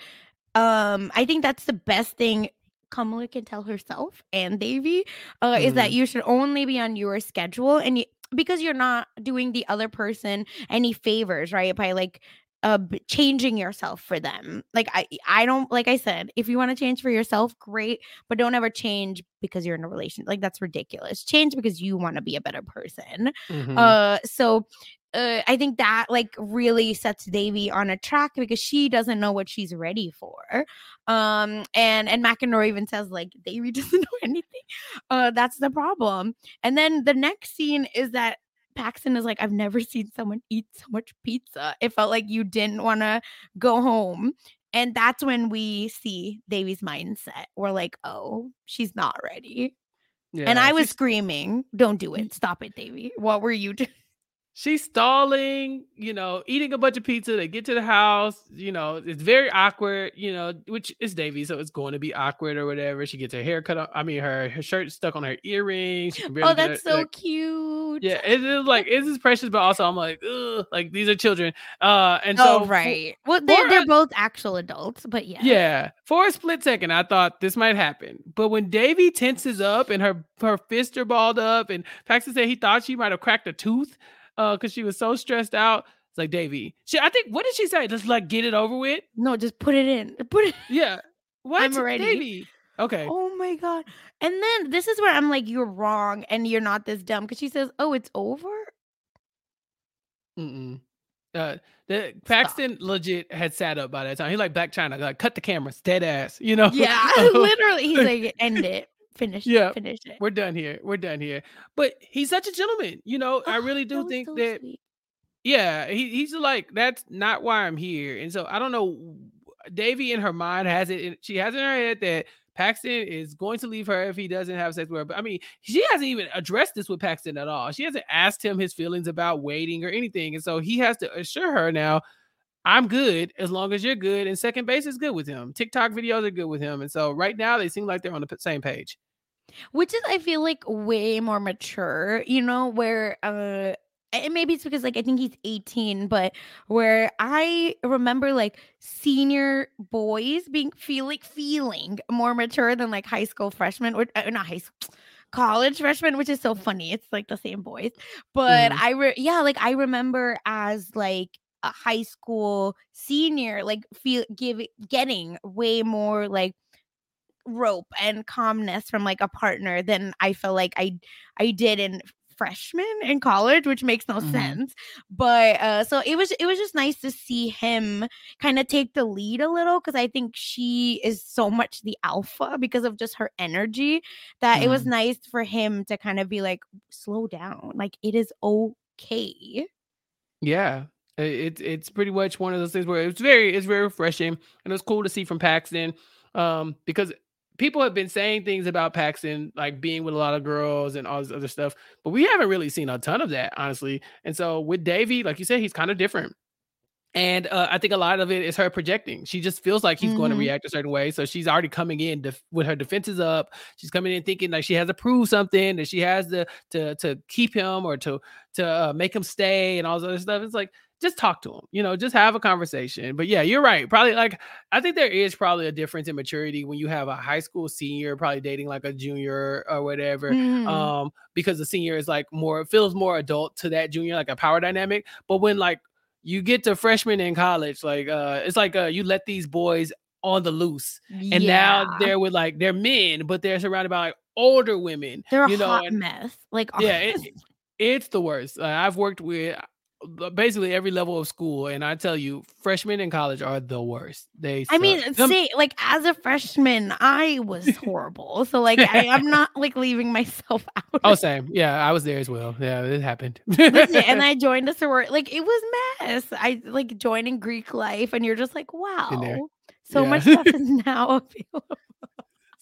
um i think that's the best thing Kamala can tell herself and Devi uh, mm. is that mm-hmm. you should only be on your schedule and you, because you're not doing the other person any favors, right? By like uh changing yourself for them. Like I I don't like I said, if you want to change for yourself, great, but don't ever change because you're in a relation. Like that's ridiculous. Change because you want to be a better person. Mhm. Uh so uh, I think that like really sets Devi on a track because she doesn't know what she's ready for. Um and and McEnroe even says like Devi doesn't know anything. Uh that's the problem. And then the next scene is that Paxton is like, I've never seen someone eat so much pizza. It felt like you didn't want to go home. And that's when we see Devi's mindset. We're like, oh, she's not ready. yeah, and I was screaming, don't do it. Stop it, Devi. What were you doing? She's stalling, you know, eating a bunch of pizza. They get to the house, you know, it's very awkward, you know, which is Devi, so it's going to be awkward or whatever. She gets her hair cut off. I mean, her, her shirt stuck on her earring. She can barely Oh, that's her- so like, cute. yeah, it is like it is precious, but also I'm like, ugh, like these are children. Uh, and so Oh, for- right. Well, they're, they're a- both actual adults, but yeah. Yeah, for a split second, I thought this might happen. But when Devi tenses up and her her fists are balled up, and Paxton said he thought she might have cracked a tooth, uh, because she was so stressed out. It's like Devi. She, I think, what did she say? Just like get it over with. No, just put it in. Put it. Yeah. What? I'm ready. Devi. Okay. Oh my god. And then this is where I'm like, you're wrong and you're not this dumb. Cause she says, Oh, it's over? Mm-mm. Uh, the Paxton legit had sat up by that time. He like Blac Chyna, like cut the cameras, dead ass. You know. Yeah. literally. He's like, end it. Finish Yeah. Finish it. We're done here. We're done here. But he's such a gentleman. You know, I Oh, really do was think so that sweet. Yeah, he, he's like that's not why I'm here, and so I don't know. Devi in her mind has it. In, she has in her head that Paxton is going to leave her if he doesn't have sex with her. But I mean, she hasn't even addressed this with Paxton at all. She hasn't asked him his feelings about waiting or anything, and so he has to assure her now. I'm good as long as you're good, and second base is good with him. TikTok videos are good with him, and so right now they seem like they're on the same page. Which is, I feel like, way more mature, you know, where uh and maybe it's because like I think he's 18, but where I remember like senior boys being feel like feeling more mature than like high school freshmen or uh, not high school college freshmen, which is so funny. It's like the same boys. But Mhm. I re- yeah, like I remember as like a high school senior, like feel give getting way more like rope and calmness from like a partner than I feel like I I did in freshman in college, which makes no Mhm. sense. But uh so it was it was just nice to see him kind of take the lead a little because I think she is so much the alpha because of just her energy that it was Mhm. nice for him to kind of be like slow down. Like it is okay. Yeah. It's it's pretty much one of those things where it's very it's very refreshing and it's cool to see from Paxton um because people have been saying things about Paxton like being with a lot of girls and all this other stuff but we haven't really seen a ton of that honestly and so with Devi like you said he's kind of different and uh, I think a lot of it is her projecting. She just feels like he's going to react a certain way, so she's already coming in def- with her defenses up. She's coming in thinking like she has to prove something, that she has to to to keep him or to to uh, make him stay and all this other stuff. It's like just talk to him, you know, just have a conversation. But yeah, you're right. Probably like I think there is probably a difference in maturity when you have a high school senior probably dating like a junior or whatever Mhm. um because the senior is like more feels more adult to that junior like a power dynamic but when like you get to freshman in college like uh it's like uh you let these boys on the loose and now they're with like they're men but they're surrounded by like older women they're a you know hot and mess. Like yeah it, it's the worst uh, i've worked with basically every level of school and i tell you freshmen in college are the worst they I mean, suck. Them- say like as a freshman, I was horrible. So like I, I'm not like leaving myself out. oh same yeah i was there as well yeah it happened Listen, and I joined a sorority. Like it was mess. I like joining Greek life, and you're just like, wow, so Yeah. much stuff is now available.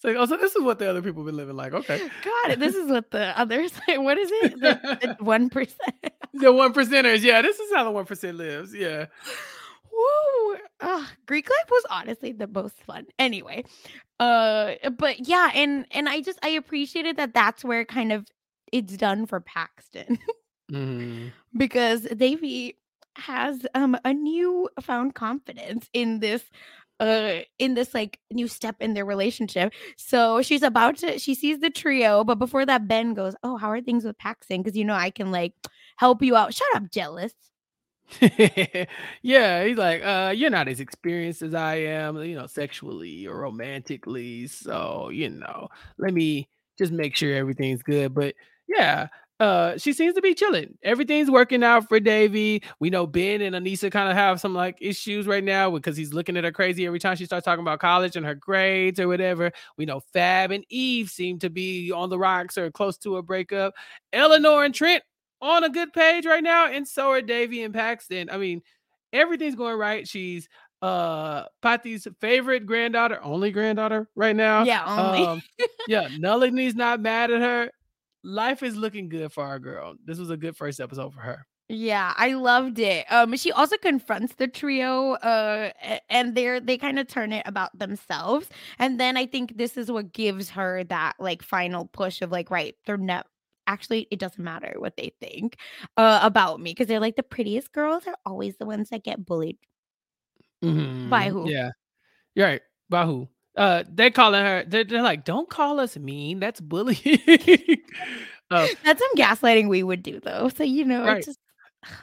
Like, oh, so this is what the other people been living like. Okay. God, this is what the others. like. What is it? The one percent. the one percenters. Yeah, this is how the one percent lives. Yeah. Woo! Ugh, Greek life was honestly the most fun. Anyway, uh, but yeah, and and I just I appreciated that. That's where kind of it's done for Paxton Mhm. because Devi has um a new found confidence in this uh in this like new step in their relationship. So she's about to she sees the trio, but before that Ben goes, "Oh, how are things with Paxton cuz you know I can like help you out." Shut up, jealous. yeah, he's like, uh, you're not as experienced as I am, you know, sexually or romantically. So, you know, let me just make sure everything's good. But yeah, uh, she seems to be chilling. Everything's working out for Devi. We know Ben and Aneesa kind of have some like issues right now because he's looking at her crazy every time she starts talking about college and her grades or whatever. We know Fab and Eve seem to be on the rocks or close to a breakup. Eleanor and Trent on a good page right now, and so are Devi and Paxton. I mean, everything's going right. She's uh Patty's favorite granddaughter, only granddaughter right now. Yeah, only. Um, yeah, Nalini's not mad at her. Life is looking good for our girl. This was a good first episode for her. Yeah, I loved it. Um, she also confronts the trio, uh, and they're they kind of turn it about themselves, and then I think this is what gives her that like final push of like, right, they're not actually it doesn't matter what they think uh, about me because they're like the prettiest girls are always the ones that get bullied. Mhm. By who? Yeah. You're right. By who? Uh, they calling her. They're, they're like, "Don't call us mean. That's bullying." uh, That's some gaslighting we would do though. So you know, Right. it's just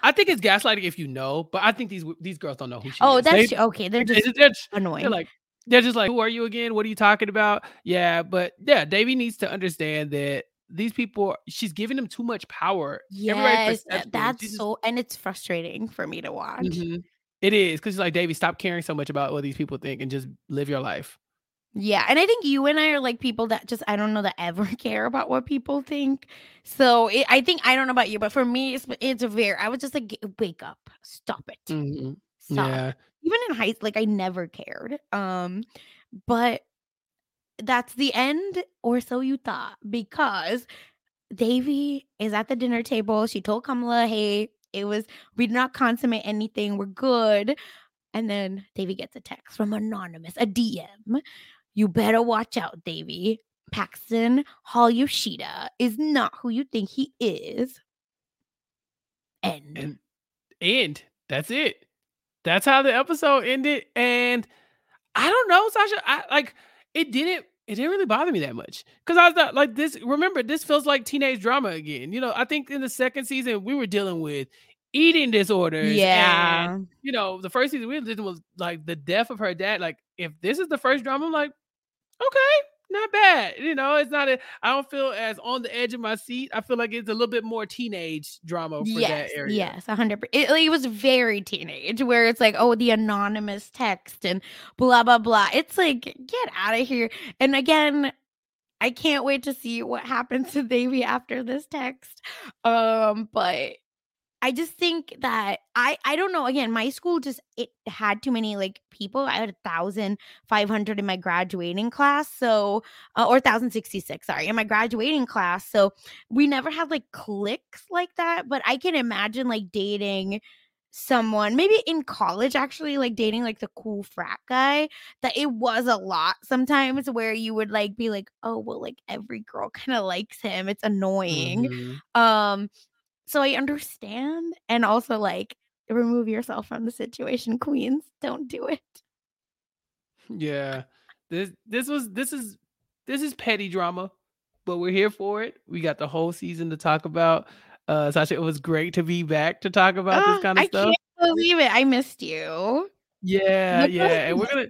I think it's gaslighting if you know, but I think these these girls don't know who she oh, is. Oh, that's They- okay. They're just they're, annoying. they're like they're just like, "Who are you again? What are you talking about?" Yeah, but yeah, Devi needs to understand that these people. She's giving them too much power. Yes, that's just- so, and it's frustrating for me to watch. Mhm. It is because like Devi, stop caring so much about what these people think and just live your life. Yeah, and I think you and I are like people that just I don't know that ever care about what people think. So it, I think I don't know about you, but for me, it's it's very. I was just like, wake up, stop it, Mhm. stop. Yeah. Even in high, like I never cared. Um, but that's the end, or so you thought, because Devi is at the dinner table. She told Kamala, "Hey, it was we did not consummate anything. We're good." And then Devi gets a text from anonymous, a DM. You better watch out, Devi. Paxton Hall Yoshida is not who you think he is. End. and and that's it. That's how the episode ended. And I don't know, Sasha. I like it didn't it didn't really bother me that much. Cause I was not like this. Remember, this feels like teenage drama again. You know, I think in the second season we were dealing with eating disorders. and, yeah. you know, the first season we were dealing with like the death of her dad. Like, if this is the first drama, I'm like, okay, not bad. You know, it's not a I don't feel as on the edge of my seat. I feel like it's a little bit more teenage drama for yes, that area. yes, a hundred. It, it was very teenage, where it's like, oh, the anonymous text and blah blah blah. It's like, get out of here. And again, I can't wait to see what happens to Devi after this text. Um, but I just think that I I don't know. Again, my school just it had too many like people. I had a thousand five hundred in my graduating class, so uh, or thousand sixty six. Sorry, in my graduating class. So we never had like cliques like that. But I can imagine like dating someone maybe in college actually like dating like the cool frat guy that it was a lot sometimes where you would like be like oh well like every girl kind of likes him it's annoying Mhm. um so I understand and also like remove yourself from the situation, queens. Don't do it. Yeah. This this was this is this is petty drama, but we're here for it. We got the whole season to talk about. Uh Sasha, it was great to be back to talk about Ah, this kind of I stuff. I can't believe it. I missed you. Yeah, yeah. And we're gonna.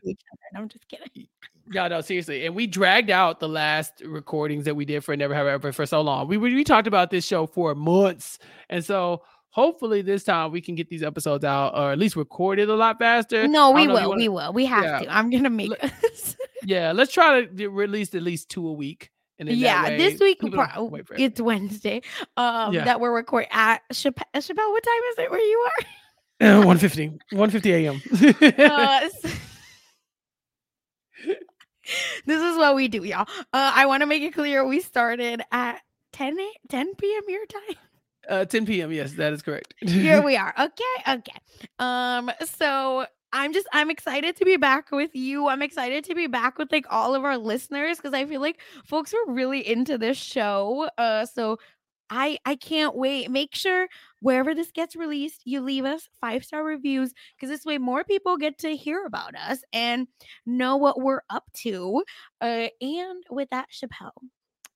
I'm just kidding. Yeah, no, seriously. And we dragged out the last recordings that we did for Never Have I Ever for so long. We we talked about this show for months. And so hopefully this time we can get these episodes out or at least recorded a lot faster. No, we don't know if you will. wanna- We will. We have Yeah. to. I'm gonna make Let- us. Yeah, let's try to get- release at least two a week. And yeah, this week pro- it's Wednesday. Um, Yeah. that we're recording at Chappell. Chappell, what time is it where you are? Uh, 150 150 a.m? Uh, s- this is what we do, y'all. Uh, I want to make it clear we started at 10 a- 10 p.m. your time. uh 10 p.m yes that is correct Here we are. Okay, okay. Um, so I'm just I'm excited to be back with you. I'm excited to be back with like all of our listeners because I feel like folks were really into this show. Uh, so I I can't wait. Make sure wherever this gets released, you leave us five star reviews because this way more people get to hear about us and know what we're up to. Uh, and with that, Chappell,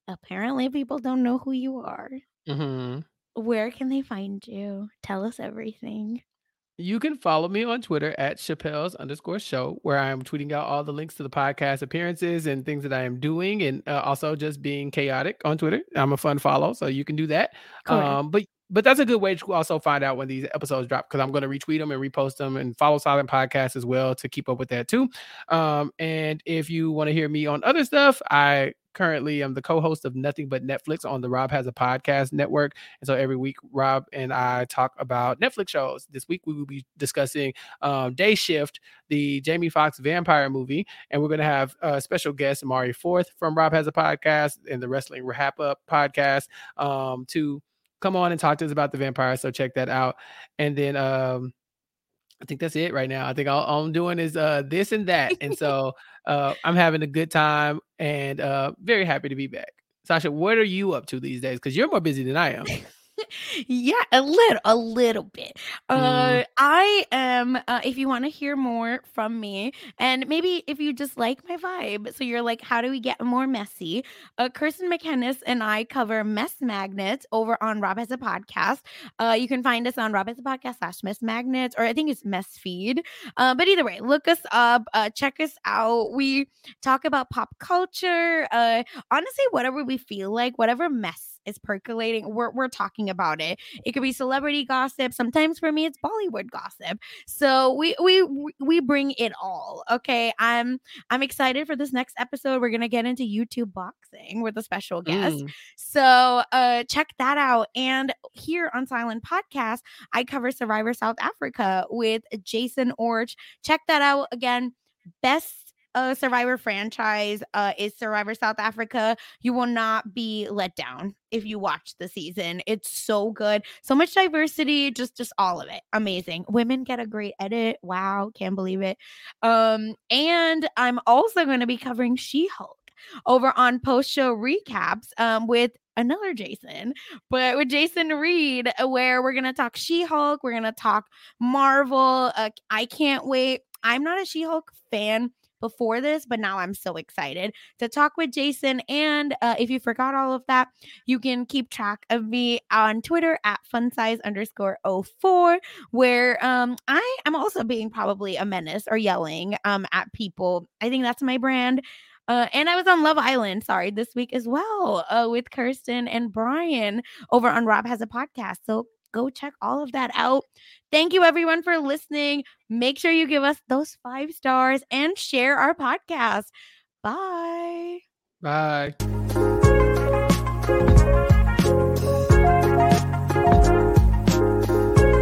apparently people don't know who you are. Mhm. Where can they find you? Tell us everything. You can follow me on Twitter at Chappell's underscore show, where I am tweeting out all the links to the podcast appearances and things that I am doing, and uh, also just being chaotic on Twitter. I'm a fun follow, so you can do that. Cool. Um, but but that's a good way to also find out when these episodes drop because I'm going to retweet them and repost them and follow Silent Podcast as well to keep up with that too. Um, and if you want to hear me on other stuff, I currently am the co-host of Nothing But Netflix on the Rob Has a Podcast network. And so every week, Rob and I talk about Netflix shows. This week, we will be discussing um, Day Shift, the Jamie Foxx vampire movie, and we're going to have a special guest Mari Forth from Rob Has a Podcast and the Wrestling Wrap Up podcast um, to come on and talk to us about the vampire. So check that out. And then um I think that's it right now. I think all, all I'm doing is uh this and that. And so uh I'm having a good time and uh very happy to be back. Sasha, what are you up to these days? Because you're more busy than I am. yeah, a little, a little bit. Uh, Mm. I am. Uh, if you want to hear more from me, and maybe if you just like my vibe, so you're like, how do we get more messy? Uh, Kirsten McKennis and I cover mess magnets over on Rob has a podcast. Uh, you can find us on Rob has a podcast slash mess magnets, or I think it's mess feed. Uh, but either way, look us up, uh, check us out. We talk about pop culture. Uh, honestly, whatever we feel like, whatever mess is percolating, we're, we're talking about it. It could be celebrity gossip. Sometimes for me, it's Bollywood gossip. So we we we bring it all. Okay, I'm I'm excited for this next episode. We're gonna get into YouTube boxing with a special guest. Mm. So uh check that out. And here on Silent Podcast, I cover Survivor South Africa with Jason Orch. Check that out again. Best uh, Survivor franchise uh, is Survivor South Africa. You will not be let down if you watch the season. It's so good. So much diversity, just just all of it. Amazing. Women get a great edit. Wow, can't believe it. Um and I'm also going to be covering She-Hulk over on post show recaps um with another Jason, but with Jason Reed, uh, where we're gonna talk She Hulk, we're gonna talk Marvel. Uh, I can't wait. I'm not a She Hulk fan before this, but now I'm so excited to talk with Jason. And uh, if you forgot all of that, you can keep track of me on Twitter at funsize underscore 04, where um, I am also being probably a menace or yelling um, at people. I think that's my brand. Uh, and I was on Love Island, sorry, this week as well uh, with Kirsten and Brian over on Rob Has a Podcast. So go check all of that out. Thank you, everyone, for listening. Make sure you give us those five stars and share our podcast. Bye. Bye.